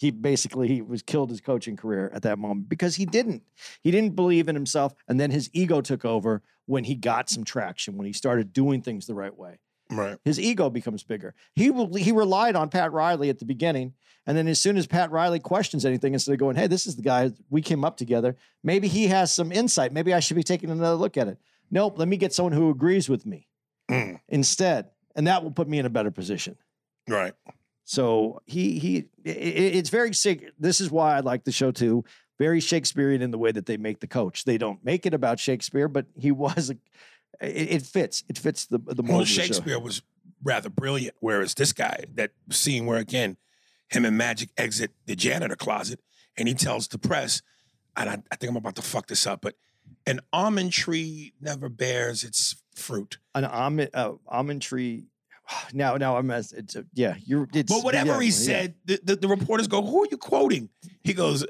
He basically he was killed his coaching career at that moment because he didn't he didn't believe in himself, and then his ego took over when he got some traction when he started doing things the right way Right. his ego becomes bigger. He will, he relied on Pat Riley at the beginning, and then as soon as Pat Riley questions anything, instead of going, "Hey, this is the guy we came up together," maybe he has some insight. Maybe I should be taking another look at it. Nope, let me get someone who agrees with me Mm, instead, and that will put me in a better position. right. So he he it's very sick. This is why I like the show too. Very Shakespearean in the way that they make the coach. They don't make it about Shakespeare, but he was a. It, it fits. It fits the the mold Well, of the show. Shakespeare was rather brilliant, whereas this guy, that scene where again, him and Magic exit the janitor closet, and he tells the press, and I, I think I'm about to fuck this up, but an almond tree never bears its fruit. An almond uh, almond tree. Now, now I'm as it's a, yeah. You're it's But whatever yeah, he yeah. said, the, the, the reporters go, "Who are you quoting?" He goes, uh,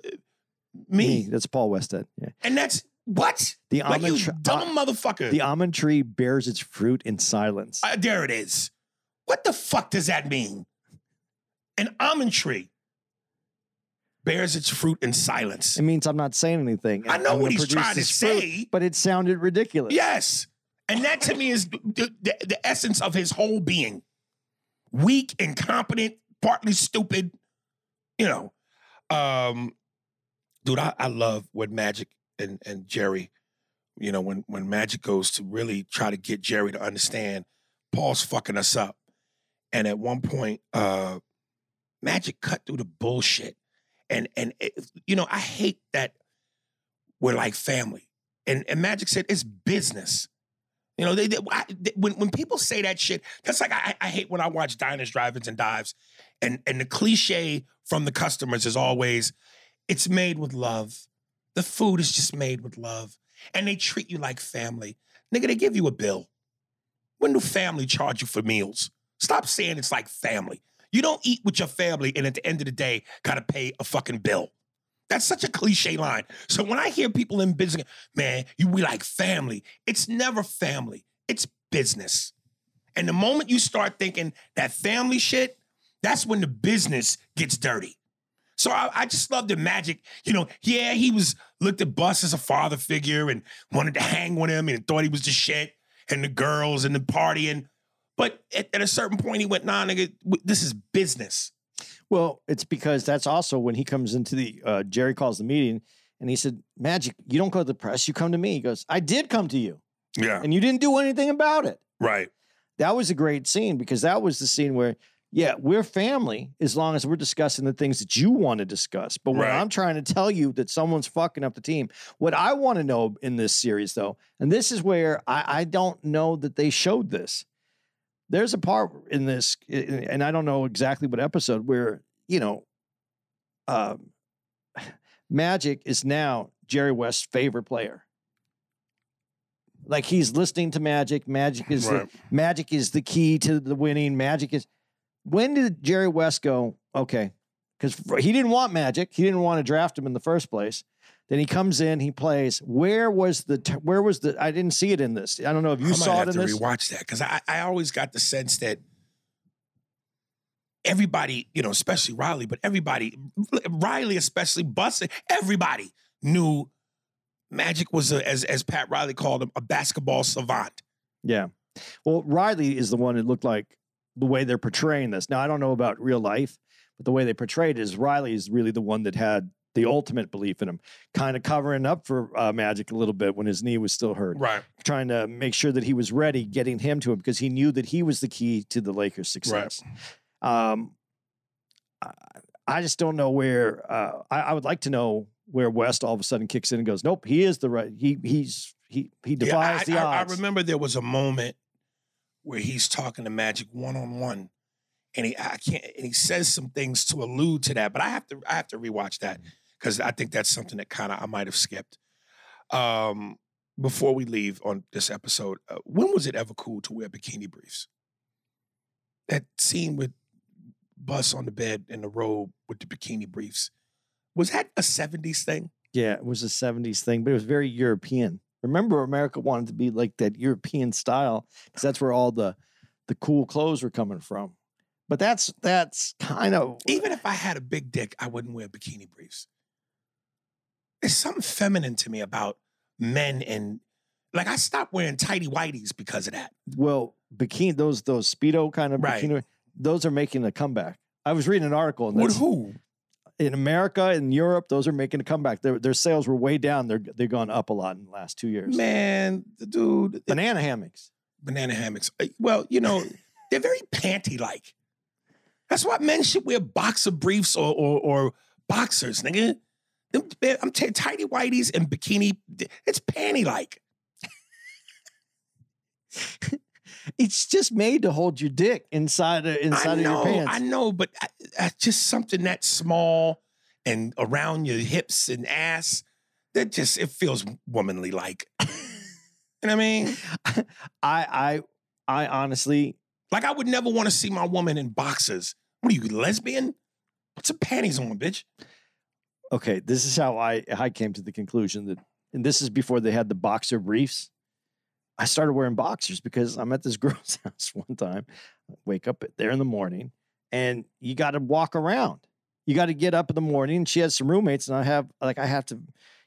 "Me,", That's Paul Westhead. Yeah. and that's what The like almond you tr- dumb uh, motherfucker. The almond tree bears its fruit in silence. Uh, there it is. What the fuck does that mean? An almond tree bears its fruit in silence. It means I'm not saying anything. I know I'm what he's trying to fruit, say. but it sounded ridiculous. Yes. And that to me is the, the, the essence of his whole being. Weak, incompetent, partly stupid, you know. Um, dude, I, I love when Magic and, and Jerry, you know, when when Magic goes to really try to get Jerry to understand Paul's fucking us up. And at one point, uh, Magic cut through the bullshit. And and it, you know, I hate that we're like family. And and Magic said it's business. You know, they, they, I, they- when when people say that shit, that's like I, I hate when I watch diners, drive-ins, and dives, and and the cliche from the customers is always, it's made with love. The food is just made with love, and they treat you like family. Nigga, they give you a bill. When do family charge you for meals? Stop saying it's like family. You don't eat with your family, and at the end of the day, gotta pay a fucking bill. That's such a cliche line. So when I hear people in business, man, you we like family. It's never family. It's business. And the moment you start thinking that family shit, that's when the business gets dirty. So I, I just love the magic. You know, yeah, he was looked at Buss as a father figure and wanted to hang with him and thought he was the shit and the girls and the partying. But at, at a certain point, he went, nah, nigga, this is business. Well, it's because that's also when he comes into the uh, Jerry calls the meeting and he said, "Magic, you don't go to the press. You come to me." He goes, "I did come to you, Yeah. and you didn't do anything about it." Right. That was a great scene because that was the scene where, yeah, we're family as long as we're discussing the things that you want to discuss. But when Right. I'm trying to tell you that someone's fucking up the team, what I want to know in this series, though, and this is where I, I don't know that they showed this. There's a part in this, and I don't know exactly what episode, where, you know, um, Magic is now Jerry West's favorite player. Like he's listening to Magic. Magic is the, Magic is the key to the winning. Magic is. When did Jerry West go? Okay, because he didn't want Magic. He didn't want to draft him in the first place. Then he comes in, he plays. Where was the? Where was the? I didn't see it in this. I don't know if you I might saw have it in to this. rewatch that because I, I always got the sense that everybody, you know, especially Riley, but everybody, Riley especially, busted. Everybody knew Magic was a, as as Pat Riley called him, a basketball savant. Yeah. Well, Riley is the one that looked like the way they're portraying this. Now, I don't know about real life, but the way they portrayed it is Riley is really the one that had the ultimate belief in him, kind of covering up for uh, Magic a little bit when his knee was still hurt, Right. trying to make sure that he was ready, getting him to him because he knew that he was the key to the Lakers' success. Um, I, I just don't know where. Uh, I, I would like to know where West all of a sudden kicks in and goes, "Nope, he is the right. He he's he he defies yeah, I, the odds." I remember there was a moment where he's talking to Magic one on one, and he I can't and he says some things to allude to that, but I have to I have to rewatch that because I think that's something that kind of I might have skipped. Um, before we leave on this episode, uh, when was it ever cool to wear bikini briefs? That scene with Buss on the bed in the robe with the bikini briefs was that a '70s thing? Yeah, it was a 70s thing, but it was very European. Remember, America wanted to be like that European style because that's where all the the cool clothes were coming from. But that's that's kind of Even if I had a big dick, I wouldn't wear bikini briefs. There's something feminine to me about men and like I stopped wearing tidy whities because of that. well bikini those those speedo kind of Right. bikini. Those are making a comeback. I was reading an article and that's- who? in America and Europe, those are making a comeback. Their their sales were way down. They're they've gone up a lot in the last two years. Man, the dude, Banana hammocks. banana hammocks. Uh, Well, you know, they're very panty like. That's why men should wear boxer briefs or or, or boxers, nigga. Them- man, I'm telling tidy whities and bikini. It's panty like. It's just made to hold your dick inside of, inside know, of your pants. I know, but I, I just something that small and around your hips and ass. That just it feels womanly like. you know what I mean? I I I honestly Like I would never want to see my woman in boxers. What are you, lesbian? Put some panties on, bitch. Okay, this is how I I came to the conclusion that and this is before they had the boxer briefs. I started wearing boxers because I'm at this girl's house one time. Wake up there in the morning and you got to walk around. You got to get up in the morning. She has some roommates and I have like I have to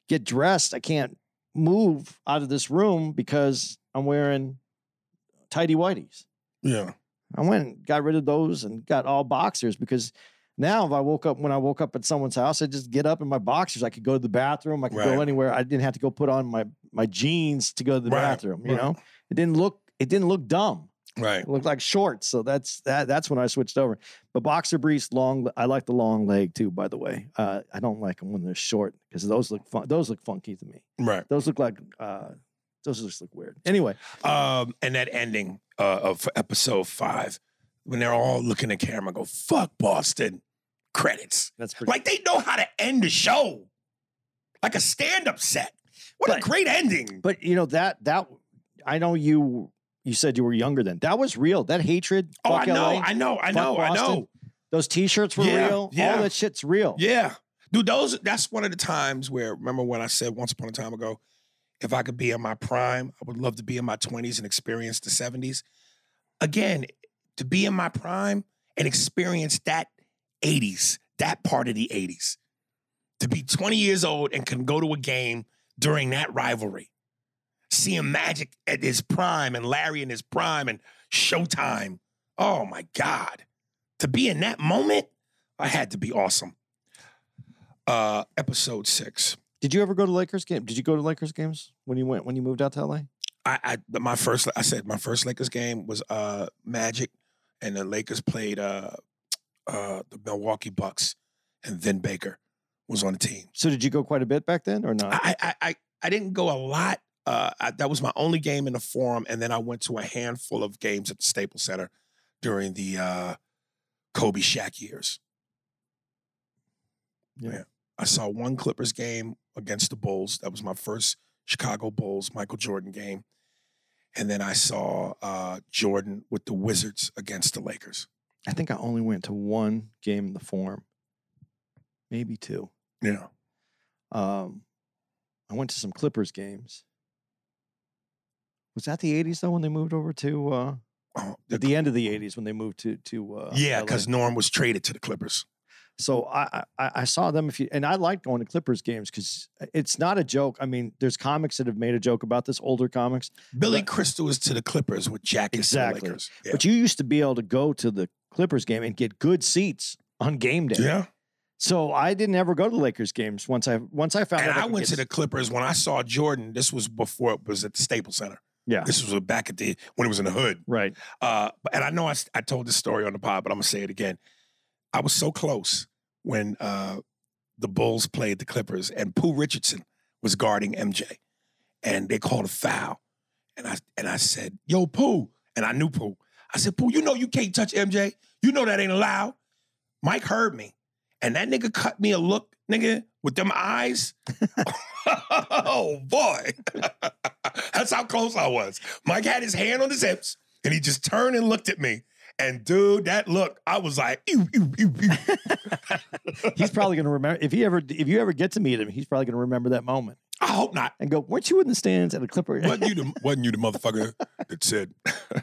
get dressed. I can't move out of this room because I'm wearing tidy whities. Yeah. I went and got rid of those and got all boxers because now if I woke up when I woke up at someone's house, I just get up in my boxers. I could go to the bathroom. I could Right. go anywhere. I didn't have to go put on my my jeans to go to the Right, bathroom. You right. know, it didn't look it didn't look dumb. Right. It looked like shorts. So that's that. That's when I switched over. But boxer briefs, long. I like the long leg too. By the way, uh, I don't like them when they're short because those look fun. Those look funky to me. Right. Those look like uh, those just look weird. Anyway, Um, and that ending uh, of episode five, when they're all looking at camera, and go fuck Boston. Credits. that's pretty. Like they know how to end a show, like a stand-up set. What a great ending. But you know that that I know you you said you were younger then. That was real. That hatred. oh, I know, LA, I know, I fuck know, I know. Those T-shirts were Yeah, real. yeah. All that shit's real. Yeah. Dude, those that's one of the times where remember when I said once upon a time ago, if I could be in my prime, I would love to be in my 20s and experience the 70s. Again, to be in my prime and experience that 80s, that part of the 80s. To be 20 years old and can go to a game during that rivalry. Seeing Magic at his prime and Larry in his prime and Showtime. Oh my God. To be in that moment, I had to be awesome uh episode six Did you ever go to Lakers game? Did you go to Lakers games when you went when you moved out to LA? I, I my first i said my first lakers game was uh magic and the lakers played uh uh the milwaukee bucks and then baker was on the team So did you go quite a bit back then or not? i i i, I didn't go a lot uh I, that was my only game in the forum and then i went to a handful of games at the staples center during the uh kobe Shaq years Yeah. I saw one Clippers game against the Bulls. That was my first Chicago Bulls Michael Jordan game. And then I saw uh, Jordan with the Wizards against the Lakers. I think I only went to one game in the Forum, maybe two. Yeah. Um, I went to some Clippers games. Was that the '80s though when they moved over to uh, Oh, at the end of the '80s when they moved to to uh, yeah, because Norm was traded to the Clippers. So I, I I saw them if you and I like going to Clippers games because it's not a joke. I mean, there's comics that have made a joke about this, older comics. Billy But- Crystal is to the Clippers with Jack Exactly. Lakers. Yeah. But you used to be able to go to the Clippers game and get good seats on game day. yeah. So I didn't ever go to Lakers games once I once I found And out. I could went to the Clippers when I saw Jordan. This was before it was at the Staples Center. yeah This was back at the when it was in the hood. right. Uh, and I know I, I told this story on the pod, but I'm gonna say it again. I was so close when uh, the Bulls played the Clippers, and Pooh Richardson was guarding MJ, and they called a foul, and I and I said, "Yo, Pooh," and I knew Pooh. I said, "Pooh, you know you can't touch MJ. You know that ain't allowed." Mike heard me, and that nigga cut me a look, nigga, with them eyes. oh boy, that's how close I was. Mike had his hand on his hips, and he just turned and looked at me. And dude, that look, I was like, ew, ew, ew, ew. He's probably going to remember if he ever if you ever get to meet him, he's probably going to remember that moment I hope not. and go, "Weren't you in the stands at a Clipper?" Wasn't you the wasn't you the motherfucker that said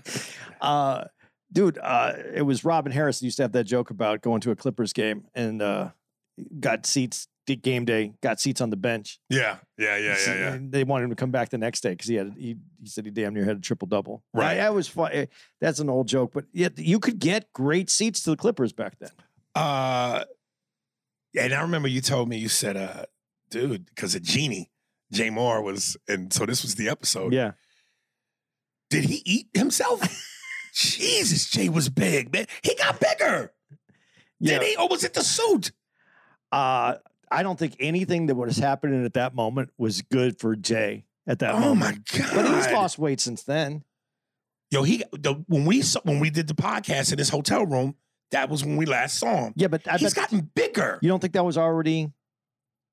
uh, dude, uh, it was Robin Harris used to have that joke about going to a Clippers game and uh, got seats did game day, got seats on the bench. Yeah, yeah, yeah, yeah, yeah. And they wanted him to come back the next day because he had he, he said he damn near had a triple double. Right. that was fun. That's an old joke, but yeah, you could get great seats to the Clippers back then. Uh and I remember you told me you said, uh, dude, because of Jeanie, Jay Mohr was, and so this was the episode. Yeah, Did he eat himself? Jesus, Jay was big, man. He got bigger. yeah. Did he? Or was it the suit? Uh, I don't think anything that was happening at that moment was good for Jay at that Oh my god! But he's lost weight since then. Yo, he the, when we saw, when we did the podcast in his hotel room, That was when we last saw him. Yeah, but I He's gotten bigger. you don't think that was already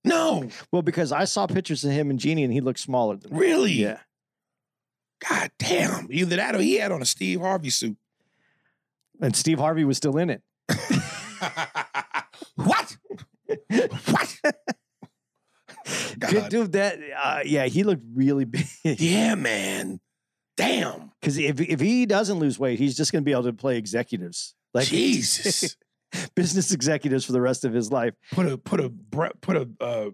No, well because I saw pictures of him and Jeannie and he looked smaller than really. Yeah. God damn. Either that or he had on a Steve Harvey suit. And Steve Harvey was still in it. what? what? Dude, that uh, yeah, he looked really big. Yeah, man. Damn. Because if if he doesn't lose weight, he's just going to be able to play executives, like Jesus. business executives for the rest of his life. put a put a put a uh,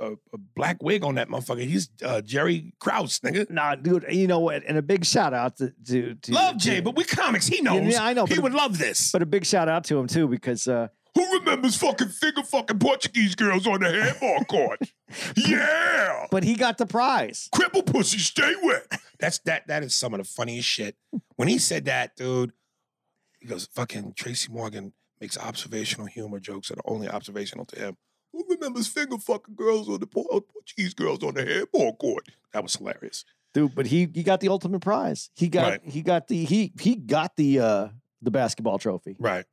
a, a black wig on that motherfucker. He's uh, Jerry Krause, nigga. Nah, dude, you know what? And a big shout out to to, to Love Jay, to- but we comics. He knows. yeah, I know, He would love this. but a big shout out to him too because uh, Who remembers fucking finger fucking Portuguese girls on the handball court? yeah. but he got the prize. Cripple pussy, stay wet. That's that. That is some of the funniest shit. When he said that, dude, he goes, "Fucking Tracy Morgan makes observational humor jokes that are only observational to him." Who remembers finger fucking girls on the Portuguese girls on the handball court? That was hilarious. Dude, but he he got the ultimate prize. He got Right. he got the he he got the uh the basketball trophy. Right.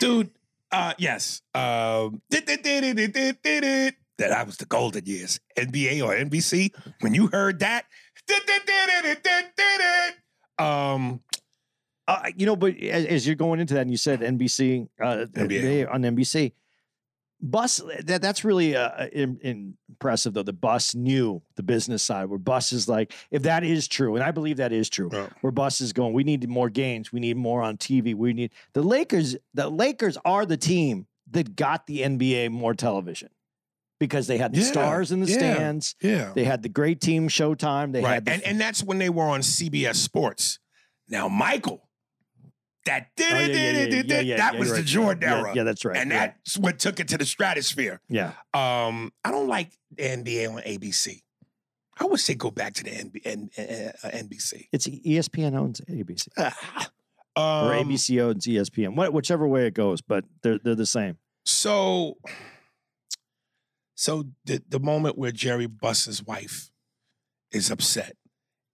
Dude, uh, yes. Um, that I was the golden years. NBA or NBC. When you heard that, um, Uh, you know, but as, as you're going into that, and you said NBC, uh, NBA. on NBC, Buss. That that's really uh, in, impressive though. The Buss knew the business side, where Buss is like, if that is true, and I believe that is true, Yeah. where Buss is going, we need more games, we need more on TV, we need the Lakers. The Lakers are the team that got the NBA more television because they had the Yeah, stars in the yeah. stands. yeah. They had the great team Showtime. They right. had the, and, and that's when they were on CBS Sports. Now, Michael, that Oh, yeah, yeah, that was you're the right. Jordan era. Yeah, that's right. and that's what took it to the stratosphere. yeah. Um, I don't like the NBA on ABC. I would say go back to the NB, N, uh, NBC. It's ESPN owns ABC. Ah. or Um, ABC owns ESPN, Wh- whichever way it goes, but they're they're the same. So, so the the moment where Jerry Buss's wife is upset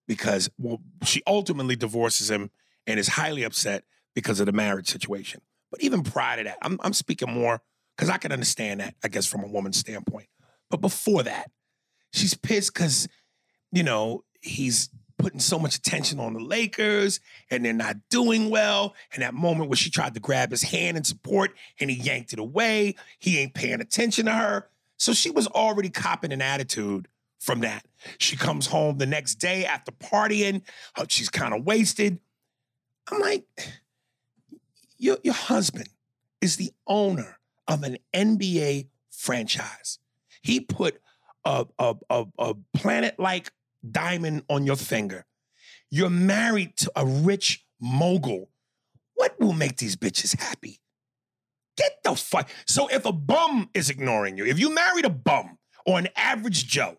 because well, she ultimately divorces him and is highly upset because of the marriage situation. But even prior to that, I'm I'm speaking more because I can understand that, I guess, from a woman's standpoint. But before that, she's pissed because you know he's putting so much attention on the Lakers and they're not doing well. And that moment where she tried to grab his hand in support and he yanked it away, he ain't paying attention to her. So she was already copping an attitude from that. She comes home the next day after partying, she's kind of wasted. I'm like, your, your husband is the owner of an NBA franchise. He put a, a, a, a planet like diamond on your finger. You're married to a rich mogul. What will make these bitches happy? Get the fuck. So if a bum is ignoring you, if you married a bum or an average Joe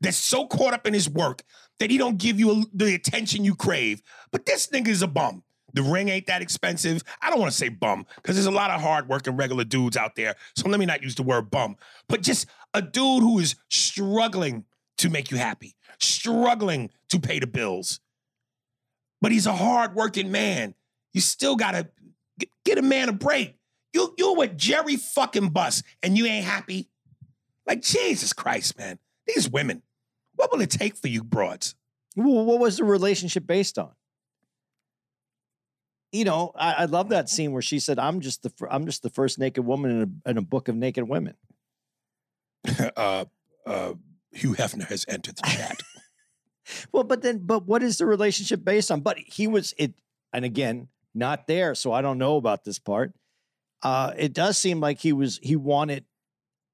that's so caught up in his work that he don't give you the attention you crave, but this nigga is a bum. The ring ain't that expensive. I don't want to say bum because there's a lot of hardworking regular dudes out there. So let me not use the word bum, but just a dude who is struggling to make you happy, struggling to pay the bills. But he's a hardworking man. You still gotta get a man a break. You you're with Jerry fucking Buss and you ain't happy. Like Jesus Christ, man. These women. What will it take for you broads? What was the relationship based on? You know, I, I love that scene where she said, "I'm just the fir- I'm just the first naked woman in a, in a book of naked women." uh, uh, Hugh Hefner has entered the chat. Well, but then, but what is the relationship based on? But he was it, and again, not there, so I don't know about this part. Uh, it does seem like he was he wanted.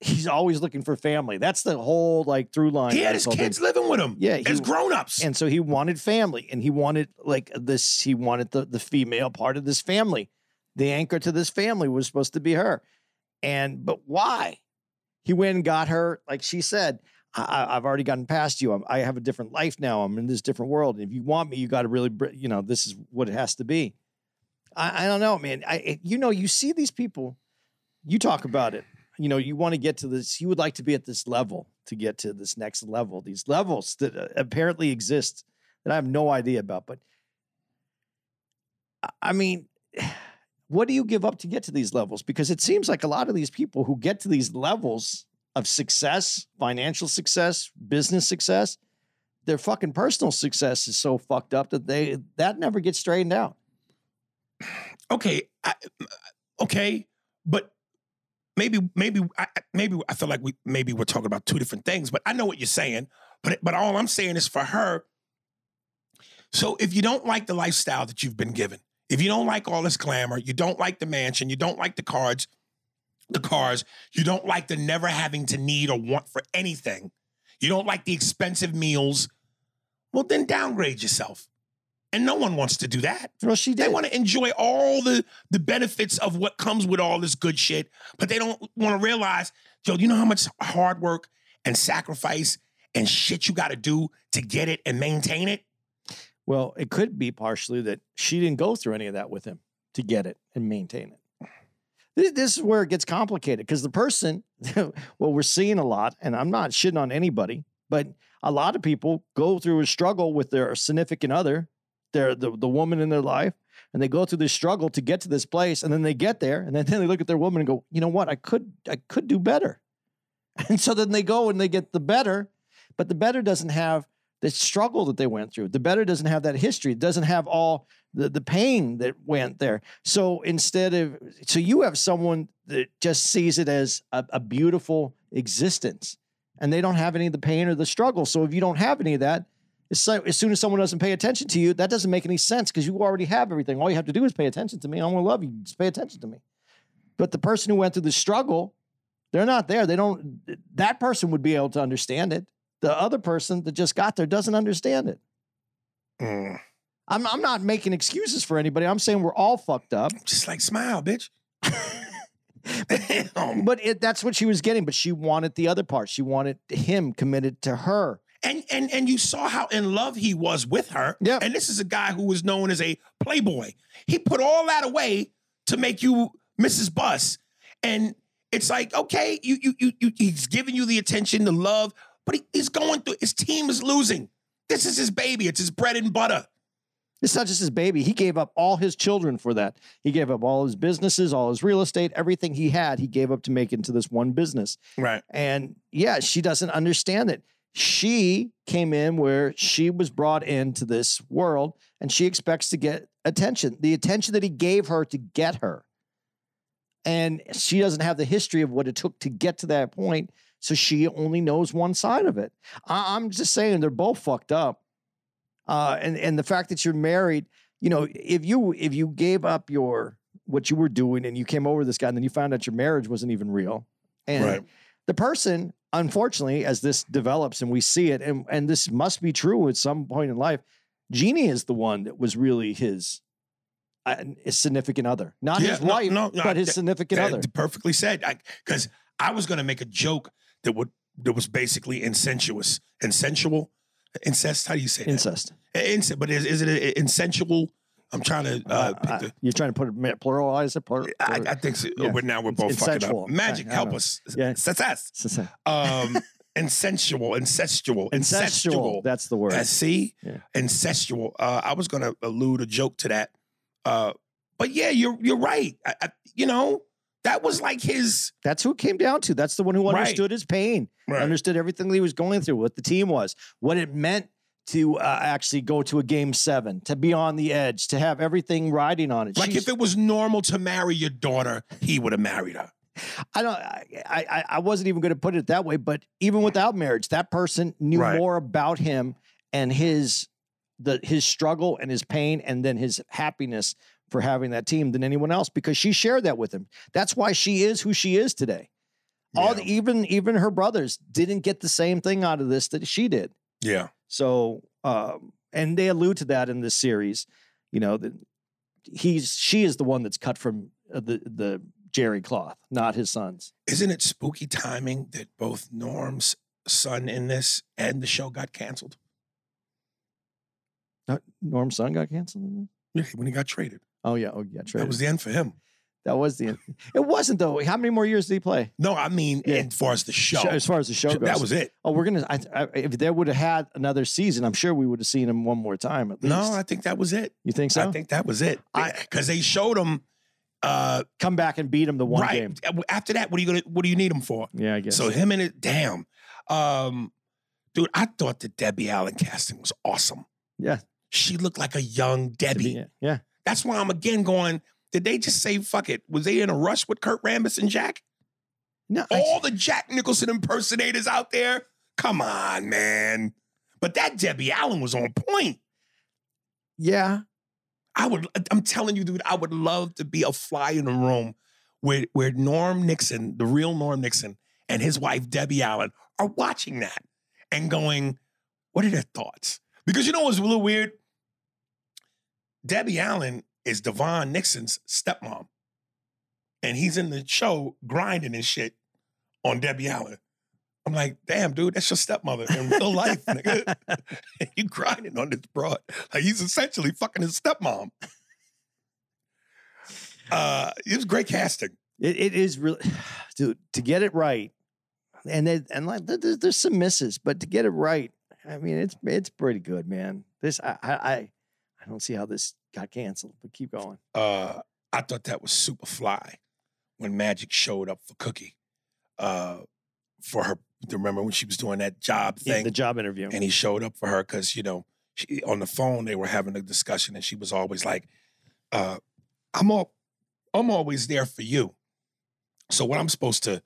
He's always looking for family. That's the whole like through line. he had his kids living with him. Yeah, he- as grown-ups. and so he wanted family, and he wanted like this. He wanted the the female part of this family. The anchor to this family was supposed to be her, and but why? He went and got her, like she said. I, I- I've already gotten past you. I'm, I have a different life now. I'm in this different world. And if you want me, you got to really, you know, this is what it has to be. I, I don't know, man. I, you know, you see these people. You talk about it. You know, you want to get to this. You would like to be at this level to get to this next level. These levels that uh, apparently exist that I have no idea about. But I- mean, what do you give up to get to these levels? Because it seems like a lot of these people who get to these levels of success, financial success, business success, their fucking personal success is so fucked up that they that never gets straightened out. okay, I, okay, but maybe maybe I, maybe I feel like we maybe we're talking about two different things. But I know what you're saying. But but all I'm saying is for her. So if you don't like the lifestyle that you've been given, if you don't like all this glamour, you don't like the mansion, you don't like the cards, the cars, you don't like the never having to need or want for anything, you don't like the expensive meals, well then downgrade yourself. And no one wants to do that. Well, she They want to enjoy all the the benefits of what comes with all this good shit, but they don't want to realize, yo, you know how much hard work and sacrifice and shit you got to do to get it and maintain it. Well, it could be partially that she didn't go through any of that with him to get it and maintain it. This, this is where it gets complicated because the person, what we're seeing a lot, and I'm not shitting on anybody, but a lot of people go through a struggle with their significant other, their the, the woman in their life, and they go through this struggle to get to this place, and then they get there, and then, then they look at their woman and go, you know what, I could I could do better, and so then they go and they get the better, but the better doesn't have the struggle that they went through. The better doesn't have that history. It doesn't have all the, the pain that went there. So instead of, so you have someone that just sees it as a, a beautiful existence and they don't have any of the pain or the struggle. So if you don't have any of that, so, as soon as someone doesn't pay attention to you, that doesn't make any sense because you already have everything. All you have to do is pay attention to me. I'm going to love you. Just pay attention to me. But the person who went through the struggle, they're not there. They don't, that person would be able to understand it the other person that just got there doesn't understand it. Mm. I'm, I'm not making excuses for anybody. I'm saying we're all fucked up. Just like smile, bitch. Damn. But it, that's what she was getting. But she wanted the other part. She wanted him committed to her. And and and you saw how in love he was with her. Yeah. And this is a guy who was known as a playboy. He put all that away to make you Mrs. Buss. And it's like, okay, you you you, you he's giving you the attention, the love, but he, he's going through his team is losing. This is his baby. It's his bread and butter. It's not just his baby. He gave up all his children for that. He gave up all his businesses, all his real estate, everything he had, he gave up to make it into this one business. Right. And yeah, she doesn't understand it. She came in where she was brought into this world and she expects to get attention, the attention that he gave her to get her. And she doesn't have the history of what it took to get to that point. So she only knows one side of it. I- I'm just saying they're both fucked up. Uh, and, and the fact that you're married, you know, if you if you gave up your what you were doing and you came over this guy and then you found out your marriage wasn't even real. And Right. the person, unfortunately, as this develops and we see it, and, and this must be true at some point in life, Jeanie is the one that was really his, uh, his significant other, not Yeah, his no, wife, no, no, but his that- significant That- other. Perfectly said. Because I, was going to make a joke that would that was basically insensuous, insensual, incest. How do you say that? Incest. Incest, but is, is it a, insensual? I'm trying to uh, Uh, pick uh, the. you're trying to put it pluralize it. Plur, I, I think so. yeah. But now we're It's both fucking up. Magic, I- I help know. us. Yeah. Success. s- s- Um, insensual, incestual, incestual. That's the word. Uh, see, Yeah. incestual. Uh, I was gonna allude a joke to that, uh, but yeah, you're you're right. I, I, you know, that was like his. That's who it came down to. That's the one who Right. understood his pain, right. understood everything that he was going through, what the team was, what it meant to uh, actually go to a game seven, to be on the edge, to have everything riding on it. Like She's- if it was normal to marry your daughter, he would have married her. I don't. I, I I wasn't even going to put it that way, but even without marriage, that person knew Right. more about him and his the his struggle and his pain, and then his happiness for having that team than anyone else because she shared that with him. That's why she is who she is today. All the, even even her brothers didn't get the same thing out of this that she did. Yeah. So, um, and they allude to that in this series. You know that he's she is the one that's cut from uh, the the Jerry cloth, not his sons. Isn't it spooky timing that both Norm's son in this and the show got canceled? Norm's son got canceled. In this? Yeah, when he got traded. Oh yeah, oh yeah, traded. That was the end for him. That was the. It wasn't though. How many more years did he play? No, I mean, Yeah. as far as the show, As far as the show goes, that was it. Oh, we're gonna. I, I, if they would have had another season, I'm sure we would have seen him one more time at least. No, I think that was it. you think so? I think that was it. Because they showed him Uh, Come back and beat him the one right game. after that, what are you gonna? What do you need him for? Yeah, I guess. So him and it, damn, um, dude, I thought the Debbie Allen casting was awesome. Yeah. she looked like a young Debbie. yeah, yeah. That's why I'm again going. Did they just say fuck it? Was they in a rush with Kurt Rambis and Jack? No, I- All the Jack Nicholson impersonators out there. Come on, man. But that Debbie Allen was on point. yeah. I would. I'm telling you, dude. I would love to be a fly in the room where where Norm Nixon, the real Norm Nixon, and his wife Debbie Allen are watching that and going, "What are their thoughts?" Because you know what's a little weird. Debbie Allen is DeVaughn Nixon's stepmom, and he's in the show grinding and shit on Debbie Allen. I'm like, damn, dude, that's your stepmother in real life, nigga. you grinding on this broad. Like he's essentially fucking his stepmom. Uh, it was great casting. It, it is really, dude, to get it right, and they, and like there's, there's some misses, but to get it right, I mean, it's it's pretty good, man. This I I I, I don't see how this got canceled, but keep going. Uh, I thought that was super fly when Magic showed up for Cookie. Uh, for her, remember when she was doing that job Yeah, thing, the job interview. and he showed up for her because you know she, on the phone they were having a discussion, and she was always like, uh, "I'm all, I'm always there for you." So what I'm supposed to,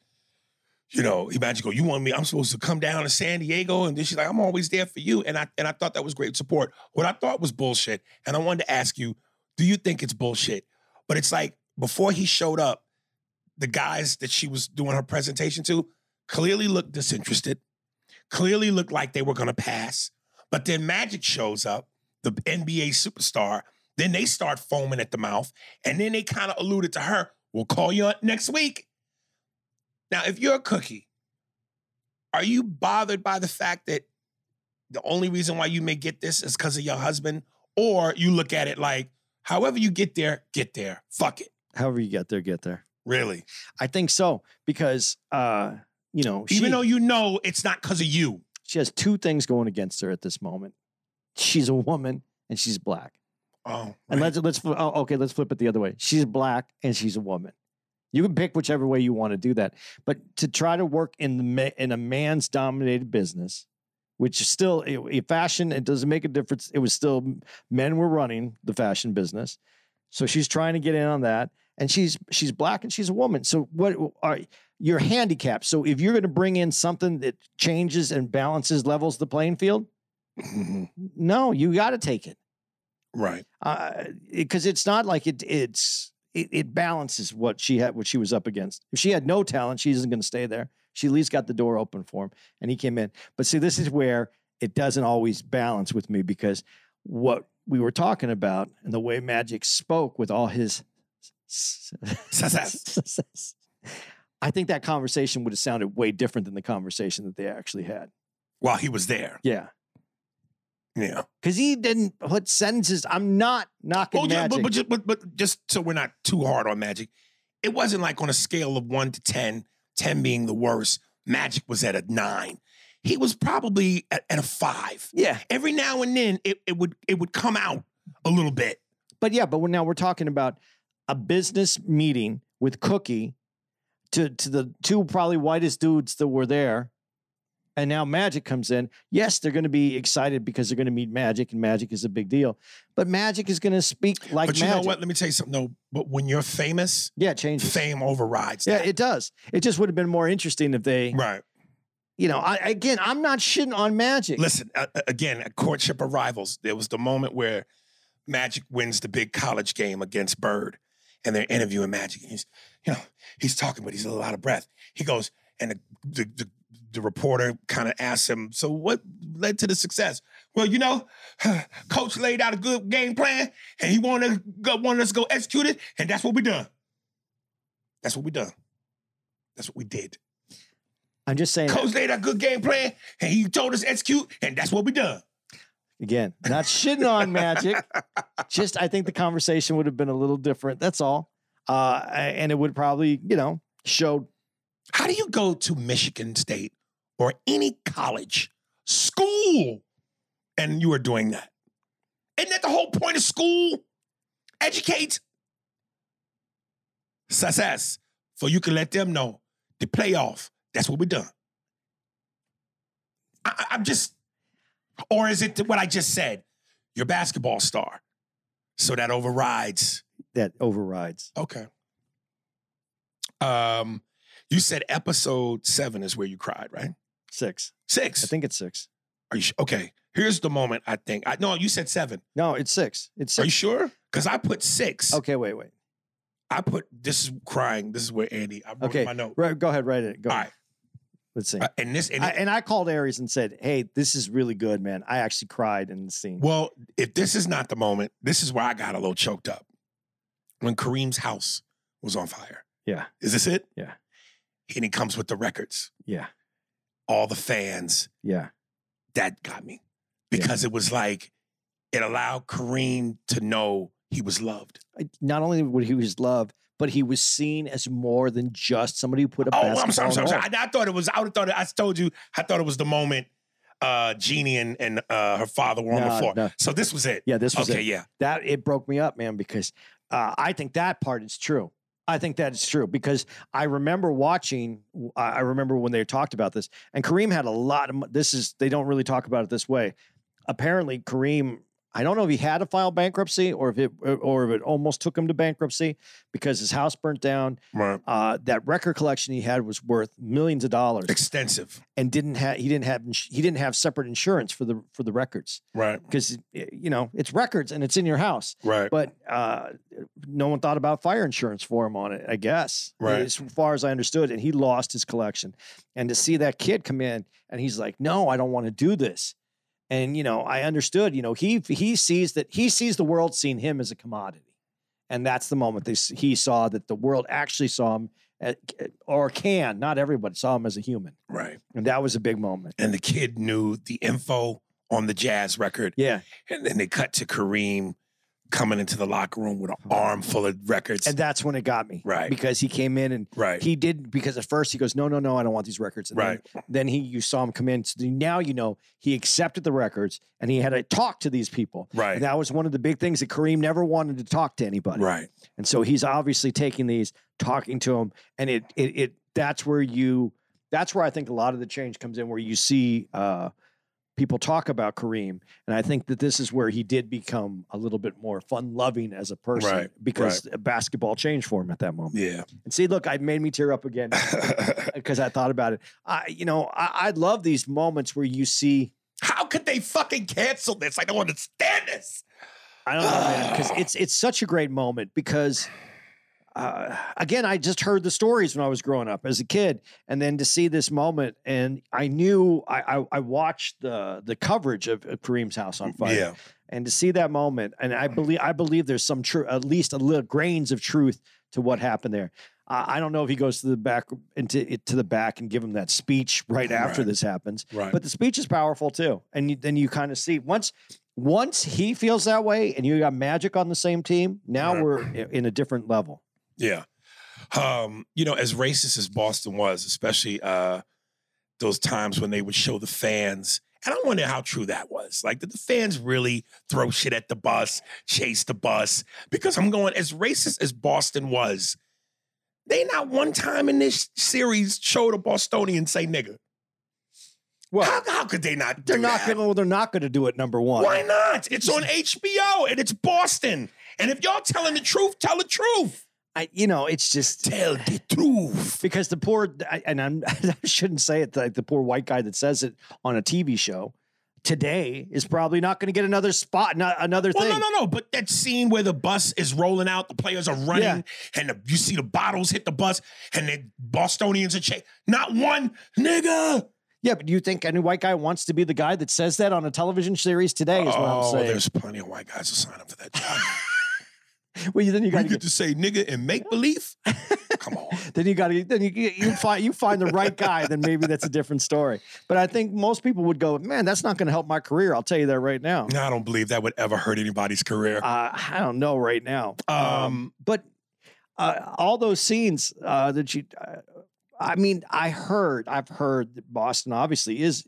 you know, imagine go, you want me? I'm supposed to come down to San Diego, and then she's like, "I'm always there for you," and I and I thought that was great support. What I thought was bullshit, and I wanted to ask you, do you think it's bullshit? But it's like before he showed up, the guys that she was doing her presentation to clearly looked disinterested, clearly looked like they were to pass. But then Magic shows up, the NBA superstar. Then they start foaming at the mouth. And then they kind of alluded to her, we'll call you next week. Now, if you're a cookie, are you bothered by the fact that the only reason why you may get this is because of your husband? Or you look at it like, however you get there, get there. Fuck it. However you get there, get there. Really. I think so because uh, you know, she, Even though you know it's not because of you. she has two things going against her at this moment. She's a woman and she's black. Oh. And let's let's oh, okay, let's flip it the other way. She's black and she's a woman. You can pick whichever way you want to do that, but to try to work in the in a man's dominated business, which is still a, a fashion, it doesn't make a difference. It was still men were running the fashion business, so she's trying to get in on that, and she's she's black and she's a woman. So what are you're handicapped? So if you're going to bring in something that changes and balances levels the playing field, Mhm. no, you got to take it Right. because it's not like it it's it, it balances what she had what she was up against. If she had no talent, she isn't going to stay there. She at least got the door open for him, and he came in. But see, this is where it doesn't always balance with me because what we were talking about and the way Magic spoke with all his. success. I think that conversation would have sounded way different than the conversation that they actually had. While he was there. Yeah. Yeah. Because he didn't put sentences. I'm not knocking oh, Well, magic. but, but, just, but, but just so we're not too hard on Magic, it wasn't like on a scale of one to 10, 10 being the worst, Magic was at a nine. He was probably at, at a five. yeah. Every now and then it, it would it would come out a little bit. But yeah, but we're, now we're talking about a business meeting with Cookie to to the two probably whitest dudes that were there. And now Magic comes in. Yes, they're going to be excited because they're going to meet Magic, and Magic is a big deal. But Magic is going to speak like but you Magic. know what? Let me tell you something. No, but when you're famous, Yeah, it changes. fame overrides. Yeah, that. it does. It just would have been more interesting if they, right. you know, I, again, I'm not shitting on Magic. Listen, uh, again, a courtship of rivals. There was the moment where Magic wins the big college game against Bird, and they're interviewing Magic. And he's, you know, he's talking, but he's a little out of breath. He goes, and the the, the, the reporter kind of asked him, "So what led to the success?" Well, you know, coach laid out a good game plan, and he wanted wanted us to go execute it, and that's what we done. That's what we done. That's what we did. I'm just saying. Coach laid out a good game plan, and he told us execute, and that's what we done. Again, not shitting on Magic. Just I think the conversation would have been a little different. That's all. Uh, and it would probably, you know, showed How do you go to Michigan State or any college, school, and you are doing that? Isn't that the whole point of school? Educate. success, for you can let them know the playoff. That's what we done. I, I- I'm just, or is it what I just said? Your basketball star, so that overrides. That overrides. Okay. Um, you said episode seven is where you cried, right? Six. Six. I think it's six. Are you okay? Here's the moment. I think. I no. You said seven. No, it's six. It's Six. Are you sure? Because I put six. Okay, wait, wait. I put this is crying. This is where Andy. I wrote Okay, my note. Right, go ahead, write it. Go. All right. Let's see. Uh, and this and I, and I called Aries and said, "Hey, this is really good, man. I actually cried in the scene." well, if this is not the moment, this is where I got a little choked up. When Kareem's house was on fire. Yeah. Is this it? Yeah. And he comes with the records. yeah, All the fans. yeah, That got me. Yeah. Because it was like it allowed Kareem to know he was loved. Not only would he was loved, but he was seen as more than just somebody who put a Oh. I'm sorry, I'm sorry. I'm sorry. I, I thought it was. I would have thought. It, I told you. I thought it was the moment. Uh, Jeanie and and uh, her father were on the floor. no. So this was it. Yeah, this was okay. it. Yeah. That it broke me up, man, because uh, I think that part is true. I think that is true because I remember watching. I remember when they talked about this, and Kareem had a lot of. This is they don't really talk about it this way. Apparently, Kareem. I don't know if he had to file bankruptcy or if it or if it almost took him to bankruptcy because his house burnt down. Right. Uh, that record collection he had was worth millions of dollars, Extensive. and didn't have he didn't have he didn't have separate insurance for the for the records Right. because you know it's records and it's in your house Right. but uh, no one thought about fire insurance for him on it. I guess, Right. As far as I understood, and he lost his collection. And to see that kid come in and he's like, "No, I don't want to do this," and you know, I understood. You know, he he sees that he sees the world seeing him as a commodity, and that's the moment they, he saw that the world actually saw him, at, or can not everybody saw him as a human, right. and that was a big moment. And the kid knew the info on the jazz record, Yeah, and then they cut to Kareem coming into the locker room with an arm full of records. and that's when it got me, Right. Because he came in and right. he did because at first he goes, no, no, no, I don't want these records. And right. Then, then he, you saw him come in. So now you know he accepted the records and he had to talk to these people. Right. And that was one of the big things that Kareem never wanted to talk to anybody. Right. And so he's obviously taking these, talking to them, and it, it, it, that's where you, that's where I think a lot of the change comes in, where you see uh, people talk about Kareem, and I think that this is where he did become a little bit more fun-loving as a person Right, because basketball changed for him at that moment. Yeah. And see, look, I made me tear up again because I thought about it. I, you know, I, I love these moments where you see. How could they fucking cancel this? I don't understand this. I don't know, man, because it's it's such a great moment because. Uh, again, I just heard the stories when I was growing up as a kid, and then to see this moment, and I knew I I, I watched the the coverage of, of Kareem's house on fire, Yeah. and to see that moment, and I believe I believe there's some true, at least a little grains of truth to what happened there. I I don't know if he goes to the back into to the back and give him that speech right after Right. this happens, Right. but the speech is powerful too, and you, then you kind of see once once he feels that way, and you got Magic on the same team. Now Right. we're in a different level. Yeah. Um, you know, as racist as Boston was, especially uh those times when they would show the fans, and I wonder how true that was. Like, did the fans really throw shit at the bus, chase the bus? Because I'm going, as racist as Boston was, they not one time in this series showed a Bostonian say nigga. Well, How, how could they not they're not that? going. to They're not going to do it. Number one. Why not? It's on HBO and it's Boston. And if y'all telling the truth, tell the truth. I, you know, it's just Tell the truth. because the poor I- and I'm, I shouldn't say it like the poor white guy that says it on a TV show today is probably not going to get another spot, not another Well, thing. no, no, no. But that scene where the bus is rolling out, the players are running, Yeah. and the, you see the bottles hit the bus, and the Bostonians are cha- Not one nigga. Yeah, but do you think any white guy wants to be the guy that says that on a television series today? Is what I'm oh, saying. there's plenty of white guys who sign up for that job. Well, you- then you got to get to say nigga and make believe. Come on. then you got to then you you find you find the right guy. Then maybe that's a different story. But I think most people would go, man, that's not going to help my career. I'll tell you that right now. No, I don't believe that would ever hurt anybody's career. Uh, I don't know right now. Um, but uh, all those scenes uh, that you, uh, I mean, I heard, I've heard that Boston obviously is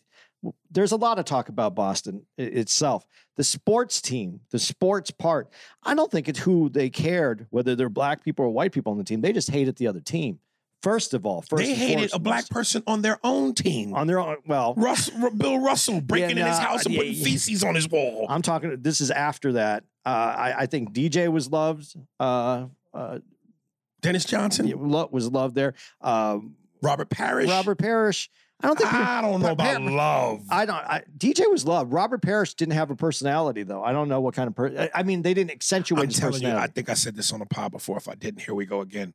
there's a lot of talk about Boston itself. The sports team, the sports part, I don't think it's who they cared, whether they're black people or white people on the team. They just hated the other team. First of all, first they hated a black person on their own team. on their own. Well, Russ, R- Bill Russell breaking in his house and yeah, putting yeah. feces on his wall. I'm talking. This is after that. Uh, I, I think DJ was loved. Uh, uh, Dennis Johnson, yeah, was loved there. Um, Robert Parish. Robert Parish. I don't think. people- I don't know about Pa- love. I don't. I, DJ was loved. Robert Parish didn't have a personality though. I don't know what kind of person. I, I mean, they didn't accentuate I'm his telling you, I think I said this on a pod before. If I didn't, here we go again.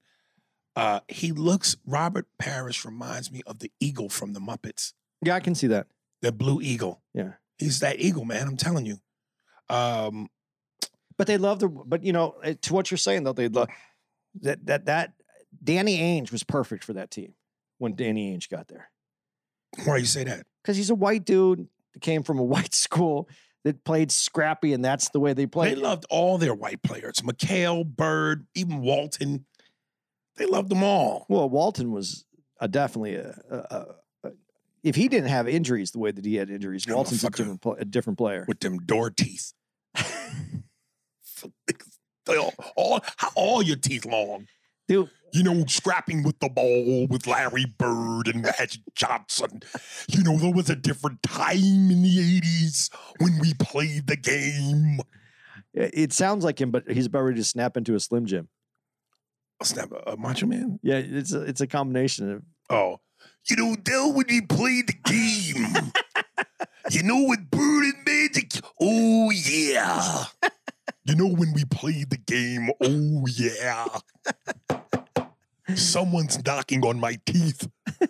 Uh, he looks. Robert Parish reminds me of the eagle from the Muppets, yeah, I can see that. the blue eagle. Yeah. he's that eagle, man. I'm telling you. Um, But they loved the. But you know, to what you're saying though, they love that that that Danny Ainge was perfect for that team when Danny Ainge got there why you say that? because he's a white dude that came from a white school that played scrappy, and that's the way they played. They loved all their white players. McHale, Bird, even Walton. They loved them all. Well, Walton was a, definitely a, a, a, If he didn't have injuries the way that he had injuries, Yeah, Walton's a different, pl- a different player. with them door teeth. All, all, all your teeth long. Dude, You know, scrapping with the ball with Larry Bird and Magic Johnson. You know, there was a different time in the 80s when we played the game. it sounds like him, but he's about ready to snap into a Slim Jim. Oh, snap, a Macho Man? Yeah, it's a, it's a combination of. Oh. You know, Dell, when we played the game, you know, with Bird and Magic, oh, yeah. You know, when we played the game, oh, yeah. Someone's knocking on my teeth. you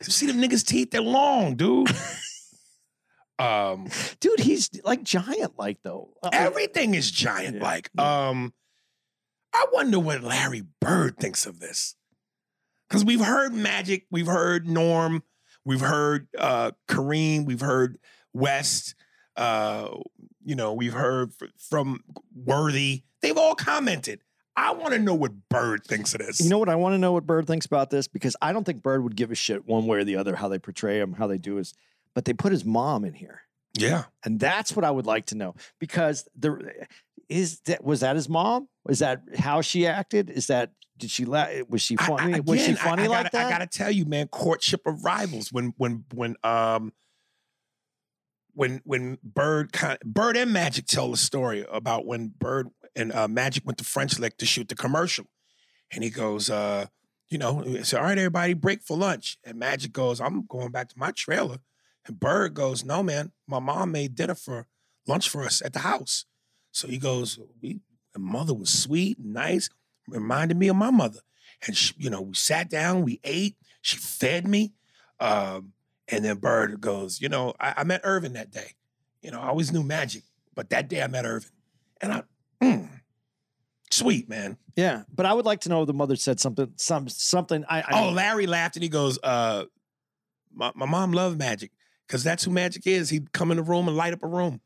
see them niggas' teeth? They're long, dude. um, Dude, he's like giant like though. Uh, everything is giant Yeah, like. Um, I wonder what Larry Bird thinks of this. Because we've heard Magic, we've heard Norm, we've heard uh, Kareem, we've heard West, uh, you know, we've heard from Worthy. They've all commented. I want to know what Bird thinks of this. You know what? I want to know what Bird thinks about this because I don't think Bird would give a shit one way or the other how they portray him, how they do his. But they put his mom in here, yeah. and that's what I would like to know because the is that was that his mom? Was that how she acted? Is that did she la- was she I- I- funny? was she again, I- funny I, like gotta, that? I gotta tell you, man, courtship of rivals. When when when um when when Bird Bird and Magic tell the story about when Bird and uh, Magic went to French Lick to shoot the commercial, and he goes, uh, you know, he said, "All right, everybody, break for lunch." And Magic goes, "I'm going back to my trailer," and Bird goes, "No, man, my mom made dinner for lunch for us at the house." So he goes, "We, mother was sweet, nice, reminded me of my mother." and she, you know we sat down we ate she fed me um, and then bird goes you know I, I met irvin that day you know i always knew magic but that day i met irvin and i mm, sweet man yeah, but I would like to know if the mother said something, some something. I, I oh larry laughed and he goes uh, my, my mom loved magic because that's who magic is he'd come in the room and light up a room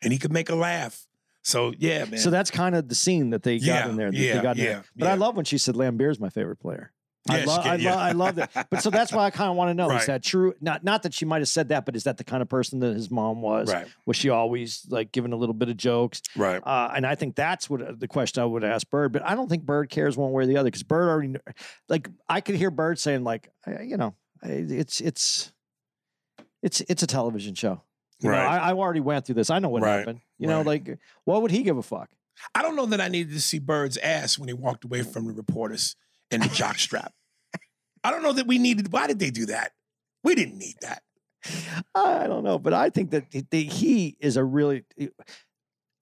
and he could make a laugh so yeah man so that's kind of the scene that they got Yeah, in there. yeah, they got in yeah, there. But I love when she said Lambert's my favorite player. I Yeah, she love, I, yeah. love, I love that. But so that's why I kind of want to know: Right. is that true? Not, not that she might have said that, but is that the kind of person that his mom was? right Was she always like giving a little bit of jokes? right Uh, and I think that's what uh, the question I would ask Bird. But I don't think Bird cares one way or the other because Bird already, like, I could hear Bird saying like, you know, it's it's it's it's a television show. You know, Right. I, I already went through this. I know what Right, happened. You know, like, what would he give a fuck? I don't know that I needed to see Bird's ass when he walked away from the reporters in the jockstrap. I don't know that we needed. Why did they do that? We didn't need that. I don't know, but I think that he- the, he is a really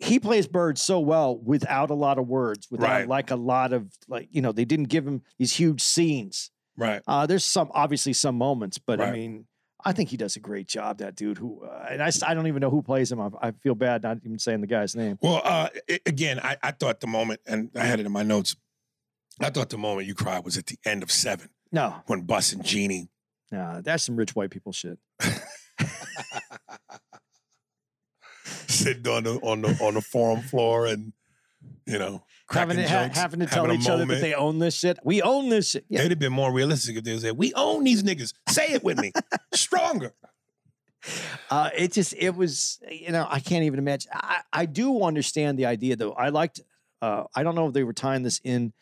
he plays Bird so well without a lot of words, without Right. like a lot of like you know they didn't give him these huge scenes. Right. Uh, there's some obviously some moments, but I mean, I think he does a great job. That dude who uh, and I don't even know who plays him. I, I feel bad not even saying the guy's name. Well, uh, again, I, I thought the moment, and I had it in my notes. I thought the moment you cried was at the end of seven No, when Buss and Jeanie. no, that's some rich white people shit. sitting on the on the on the forum floor and you know Having cracking to, ha- having to tell each other that they own this shit. We own this shit. Yeah. It'd have been more realistic if they said, "We own these niggas." Say it with me, stronger. Uh, it just it was you know I can't even imagine. I, I do understand the idea though. I liked. Uh, I don't know if they were tying this in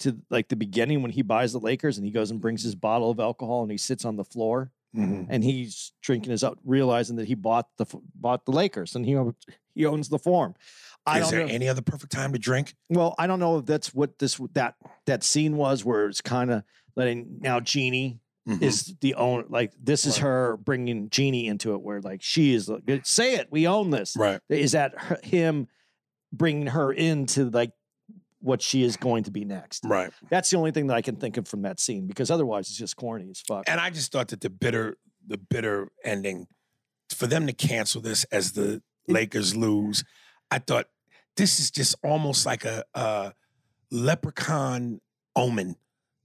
to like the beginning when he buys the Lakers and he goes and brings his bottle of alcohol and he sits on the floor Mhm. and he's drinking his out, realizing that he bought the bought the Lakers and he he owns the form. I Is there know. any other perfect time to drink? Well, I don't know if that's what this that that scene was, where it's kind of letting now Jeanie Mhm. is the own like this is Right. her bringing Jeanie into it, where like she is like, say it, we own this. right. Is that her, him bringing her into like what she is going to be next? Right. That's the only thing that I can think of from that scene because otherwise it's just corny as fuck. And I just thought that the bitter, the bitter ending, for them to cancel this as the Lakers lose, I thought this is just almost like a, a leprechaun omen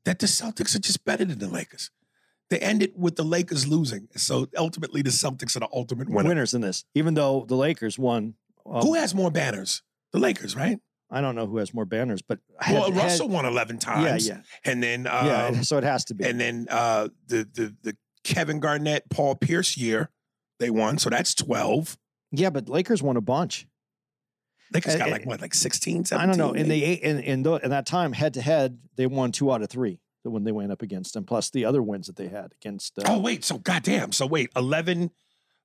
that the Celtics are just better than the Lakers. They ended with the Lakers losing, so ultimately the Celtics are the ultimate winner. Winners in this, even though the Lakers won. well, Who has more banners? The Lakers, right? I don't know who has more banners, but well, Russell won eleven times, yeah, yeah. and then uh, yeah. So it has to be. and then uh, the the the Kevin Garnett, Paul Pierce year, they won, so that's twelve. yeah, but Lakers won a bunch. Lakers Uh, got like what, like 16, 17? I don't know. In the in in, tho- in that time, head to head, they won two out of three. The when they went up against them, plus the other wins that they had against. Uh, oh wait, so goddamn. So wait, eleven,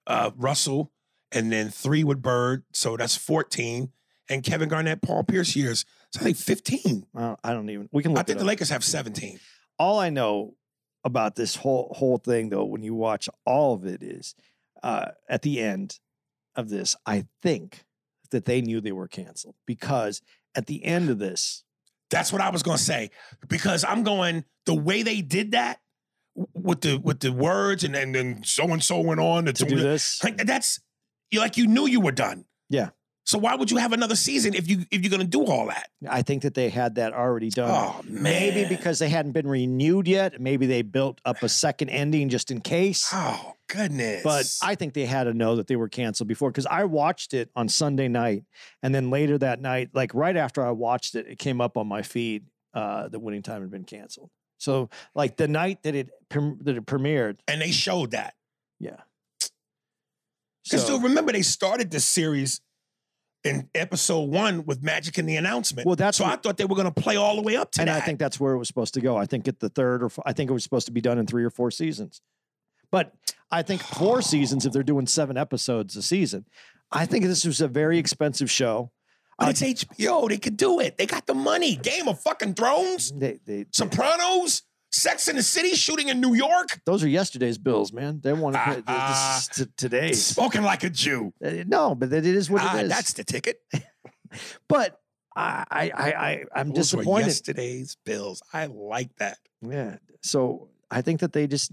uh, Russell, and then three with Bird, so that's fourteen. And Kevin Garnett, Paul Pierce years, so I think fifteen. uh, I don't even. We can look. I think it the. Lakers have seventeen. all I know about this whole whole thing, though, when you watch all of it, is uh, at the end of this, I think that they knew they were canceled because at the end of this, That's what I was gonna say because I'm going the way they did that with the with the words and then then so and so went on to, to do this, Like that's you like you knew you were done. Yeah. So why would you have another season if you if you're gonna do all that? I think that they had that already done. Oh man. Maybe because they hadn't been renewed yet. Maybe they built up a second ending just in case. Oh goodness. But I think they had to know that they were canceled before because I watched it on Sunday night, and then later that night, like right after I watched it, it came up on my feed uh, that Winning Time had been canceled. So like the night that it that it premiered, and they showed that. yeah. Because So- still remember they started this series in episode one with Magic and the announcement. Well, that's so I thought they were gonna play all the way up to and that. I think that's where it was supposed to go. I think at the third or I think it was supposed to be done in three or four seasons. But I think four seasons if they're doing seven episodes a season. I think this was a very expensive show. but uh, it's HBO. They could do it. They got the money. Game of fucking Thrones, They, they, Sopranos, Sex in the City, shooting in New York. those are yesterday's bills, man. They want to is t- today's. Spoken like a Jew. Uh, No, but it is what Ah, it is. that's the ticket. but I, I, I, I'm Those were disappointed. yesterday's bills. I like that. Yeah. So I think that they just.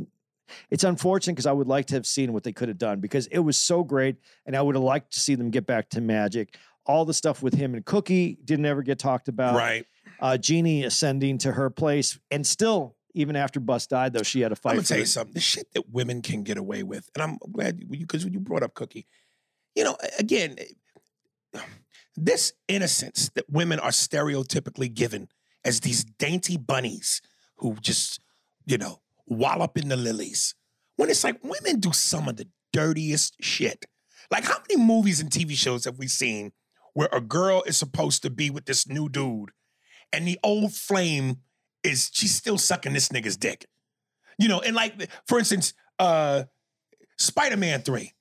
It's unfortunate because I would like to have seen what they could have done because it was so great, and I would have liked to see them get back to Magic. All the stuff with him and Cookie didn't ever get talked about. right. Uh, Jeanie ascending to her place, and still, even after Buss died, though she had a fight. I'm gonna tell you it. something. The shit that women can get away with, and I'm glad you because when you brought up Cookie. You know, again, this innocence that women are stereotypically given as these dainty bunnies who just, you know, wallop in the lilies. When it's like women do some of the dirtiest shit. Like, how many movies and TV shows have we seen where a girl is supposed to be with this new dude and the old flame is she's still sucking this nigga's dick? You know, and like, for instance, uh, Spider Man 3,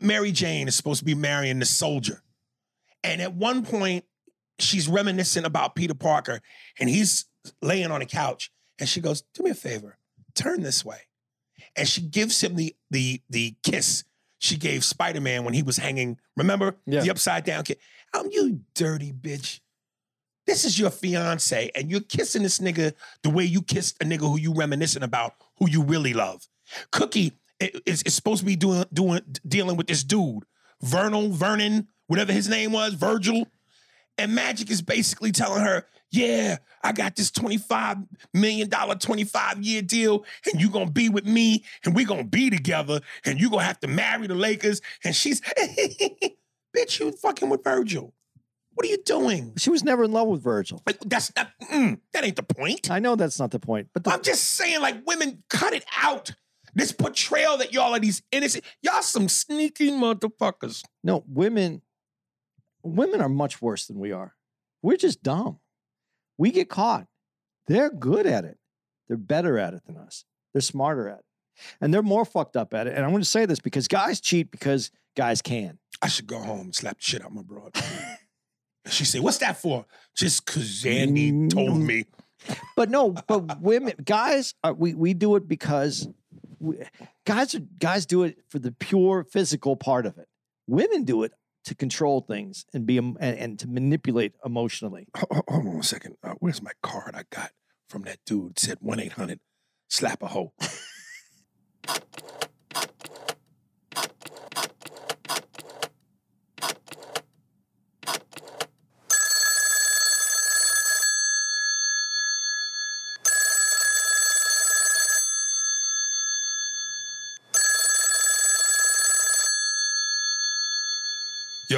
Mary Jane is supposed to be marrying the soldier. And at one point, she's reminiscing about Peter Parker, and he's laying on a couch, and she goes, "Do me a favor, turn this way." And she gives him the the the kiss she gave Spider Man when he was hanging. Remember Yeah. the upside down kiss? I'm you dirty bitch. This is your fiance, and you're kissing this nigga the way you kissed a nigga who you reminiscing about, who you really love. Cookie is, is supposed to be doing doing dealing with this dude, Vernal, Vernon, whatever his name was, Virgil. And Magic is basically telling her, yeah, I got this $25 million, 25 year deal, and you gonna be with me, and we gonna be together, and you gonna have to marry the Lakers. And she's, bitch, you fucking with Virgil. What are you doing? She was never in love with Virgil. Like, that's not, mm, that ain't the point. I know that's not the point, but the, I'm just saying, like, women cut it out. This portrayal that y'all are these innocent, y'all some sneaky motherfuckers. No, women women are much worse than we are. We're just dumb. We get caught. They're good at it. They're better at it than us. They're smarter at it. And they're more fucked up at it. And I'm going to say this because guys cheat because guys can. I should go home and slap the shit out my broad. she said, "What's that for?" Just because Andy told me. But no, but women, guys, are, we we do it because we, guys are guys do it for the pure physical part of it. Women do it to control things and be and, and to manipulate emotionally. Ho- ho- Hold on a second. Uh, where's my card I got from that dude? Said one eight hundred slap a hoe.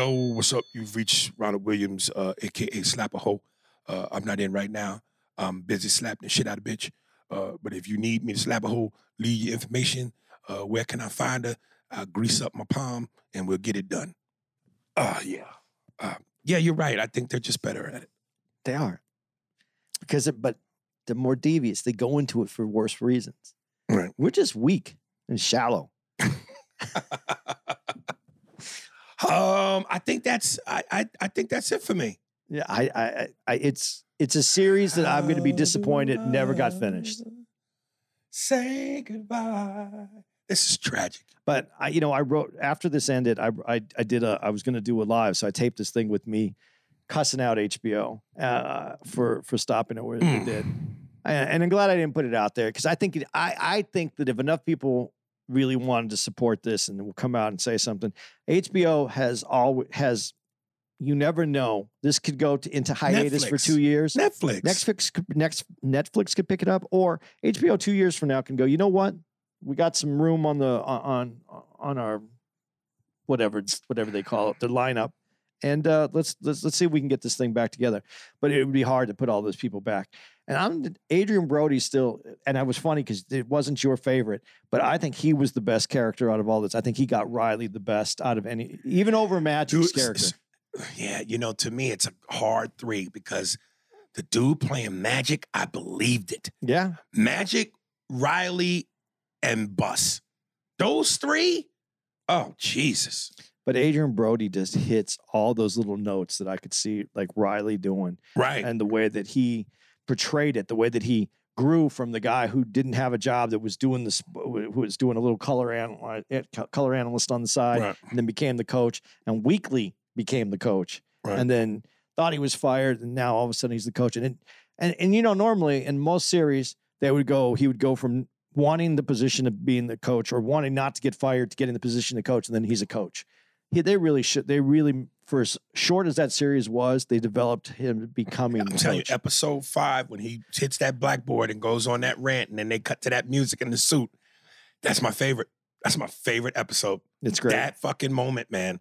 Yo, what's up? You've reached Ronald Williams, uh, aka Slap a Hoe. Uh, I'm not in right now. I'm busy slapping the shit out of bitch. Uh, but if you need me to slap a hole, leave your information. Uh, where can I find her? I'll grease up my palm and we'll get it done. Uh, yeah. Uh, yeah, you're right. I think they're just better at it. They are because it, but they're more devious. They go into it for worse reasons. Right. We're just weak and shallow. Um, I think that's I, I I think that's it for me. Yeah, I, I, I- it's it's a series that I'm going to be disappointed never got finished. Say goodbye. This is tragic. But I, you know, I wrote after this ended. I, I, I did a. I was going to do a live, so I taped this thing with me, cussing out HBO uh, for for stopping it where they Mm. did. And, and I'm glad I didn't put it out there because I think it, I I think that if enough people really wanted to support this and will come out and say something, HBO has all has. You never know. This could go to, into hiatus for two years. Netflix. Netflix next Netflix could pick it up, or HBO two years from now can go. You know what? We got some room on the on on our whatever whatever they call it, the lineup, and uh, let's let's let's see if we can get this thing back together. But it would be hard to put all those people back. And I'm Adrien Brody still, and I was funny because it wasn't your favorite, but I think he was the best character out of all this. I think he got Riley the best out of any, even over Magic's Dude, character. Yeah, you know, to me, it's a hard three because the dude playing Magic, I believed it. Yeah, Magic, Riley, and Buss. Those three? Oh, Jesus. But Adrien Brody just hits all those little notes that I could see like Riley doing Right. and the way that he portrayed it, the way that he grew from the guy who didn't have a job that was doing this who was doing a little color analyst, eh, color analyst on the side right. and then became the coach and weekly became the coach Right. and then thought he was fired and now all of a sudden he's the coach and and and you know normally in most series they would go he would go from wanting the position of being the coach or wanting not to get fired to getting the position of coach and then he's a coach he, they really should they really for as short as that series was they developed him becoming I'm telling you, episode five, when he hits that blackboard and goes on that rant, and then they cut to that music in the suit. That's my favorite. That's my favorite episode. it's great That fucking moment, man.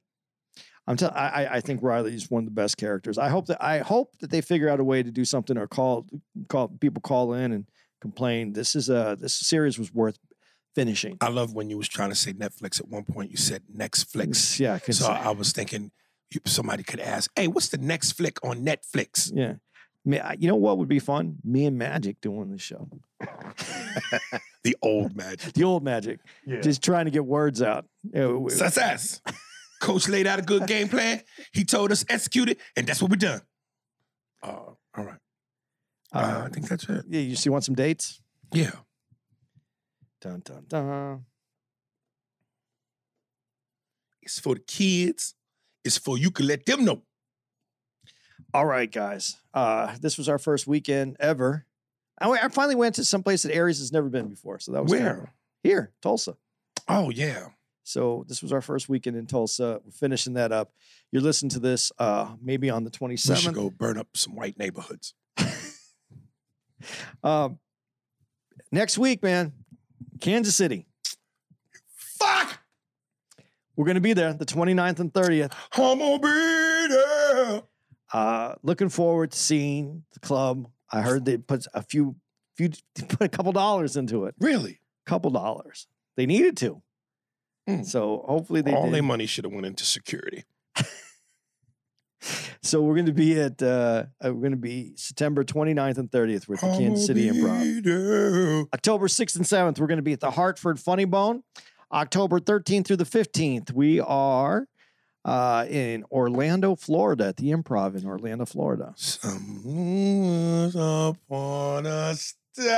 I'm telling. I I- think Riley is one of the best characters. I hope that I hope that they figure out a way to do something or call call people call in and complain. This is a this series was worth finishing. I love when you was trying to say Netflix at one point. You said next flicks. Yeah, 'cause- So I was thinking somebody could ask, "Hey, what's the next flick on Netflix?" yeah. Me- I- You know what would be fun? Me and Magic doing the show. The old magic. The old Magic, Yeah. just trying to get words out. Success. Coach laid out a good game plan. He told us execute it, and that's what we done. Uh, all right. Uh, uh, I think that's it. yeah, you see, want some dates? Yeah. Dun dun dun. It's for the kids. It's for you can let them know. All right, guys. Uh, this was our first weekend ever. I, I finally went to some place that Aries has never been before, so that was kinda- Where? here, Tulsa. Oh yeah. So this was our first weekend in Tulsa. We're finishing that up. You're listening to this uh, maybe on the We should 27th. go burn up some white neighborhoods. Um, next week, man, Kansas City. Fuck! We're going to be there the 29th and 30th. I'm gonna be there. Uh, looking forward to seeing the club. I heard they put a few, few put a couple dollars into it. Really? Couple dollars. They needed to. Mm. So hopefully they All did. their money should have went into security. So we're going to be at uh, we're going to be September 29th and 30th with the Kansas City Improv. October 6th and 7th, we're going to be at the Hartford Funny Bone. October 13th through the 15th, we are uh, in Orlando, Florida, at the Improv in Orlando, Florida. Someone's upon a star.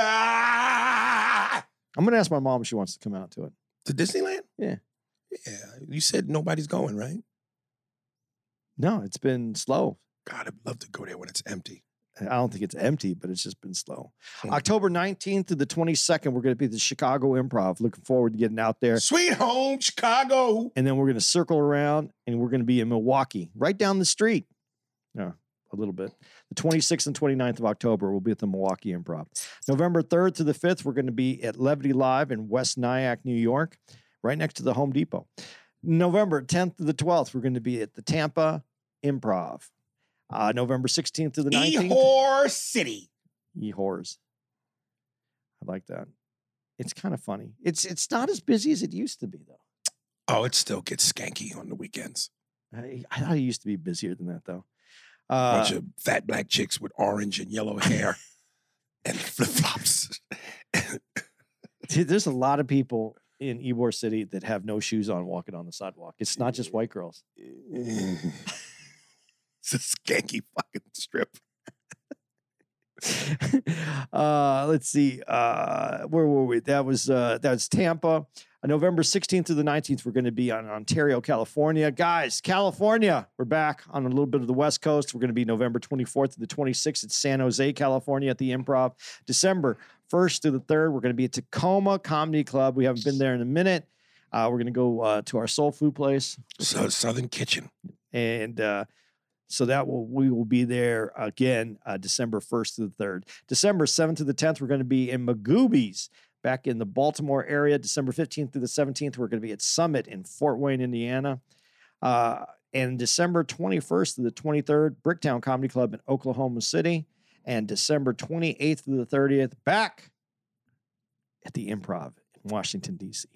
I'm going to ask my mom if she wants to come out to it. To Disneyland? Yeah. Yeah. You said nobody's going, right? No, it's been slow. God, I'd love to go there when it's empty. I don't think it's empty, but it's just been slow. Hmm. October 19th to the 22nd, we're going to be at the Chicago Improv. Looking forward to getting out there. Sweet home, Chicago. And then we're going to circle around and we're going to be in Milwaukee, right down the street. Yeah, a little bit. The 26th and 29th of October, we'll be at the Milwaukee Improv. November 3rd to the 5th, we're going to be at Levity Live in West Nyack, New York, right next to the Home Depot. November 10th to the 12th, we're going to be at the Tampa Improv. Uh, November 16th to the 19th. Ybor City. E-Whores. I like that. It's kind of funny. It's it's not as busy as it used to be, though. Oh, it still gets skanky on the weekends. I, I thought it used to be busier than that, though. A bunch Uh, of fat black chicks with orange and yellow hair and flip flops. there's a lot of people in Ybor City that have no shoes on walking on the sidewalk. It's not just white girls. it's a skanky fucking strip. uh, let's see. Uh, where were we? That was uh, that was Tampa. On November 16th to the 19th, we're going to be on Ontario, California. Guys, California, we're back on a little bit of the West Coast. We're going to be November 24th to the 26th at San Jose, California at the Improv. December 1st to the 3rd, we're going to be at Tacoma Comedy Club. We haven't been there in a minute. Uh, we're going to go uh, to our soul food place. So Southern Kitchen. and uh, so that will we will be there again uh, December first to the third. December seventh to the tenth, we're going to be in Magooby's back in the Baltimore area. December fifteenth to the seventeenth, we're going to be at Summit in Fort Wayne, Indiana. Uh, and December twenty first to the twenty third, Bricktown Comedy Club in Oklahoma City. And December twenty eighth to the thirtieth, back at the Improv in Washington D.C.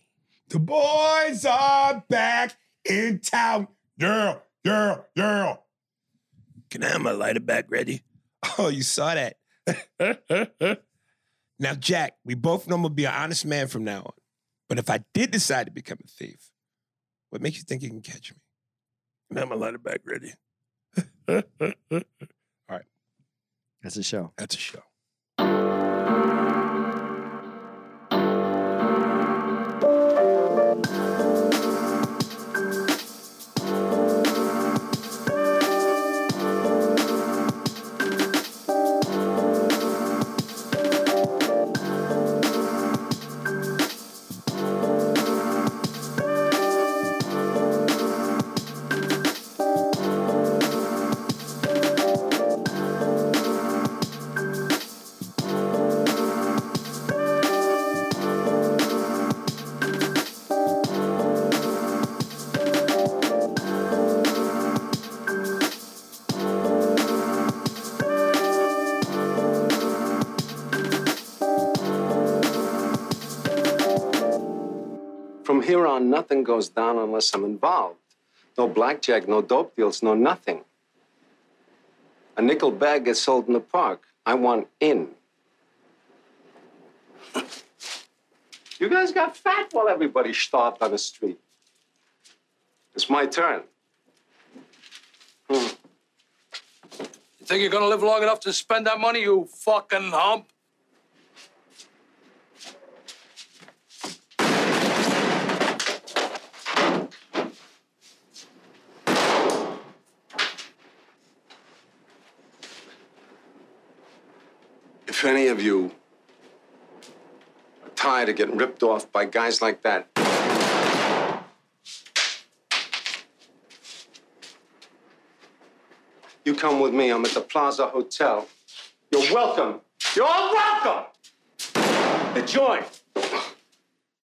The boys are back in town. Yeah, yeah, yeah. Can I have my lighter back ready? Oh, you saw that. now, Jack, we both know I'm gonna be an honest man from now on. But if I did decide to become a thief, what makes you think you can catch me? Can I have my lighter back ready? All right. That's a show. That's a show. Goes down unless I'm involved. No blackjack, no dope deals, no nothing. A nickel bag gets sold in the park. I want in. you guys got fat while everybody starved on the street. It's my turn. Hmm. You think you're gonna live long enough to spend that money, you fucking hump? If any of you are tired of getting ripped off by guys like that, you come with me. I'm at the Plaza Hotel. You're welcome. You're all welcome. The joint.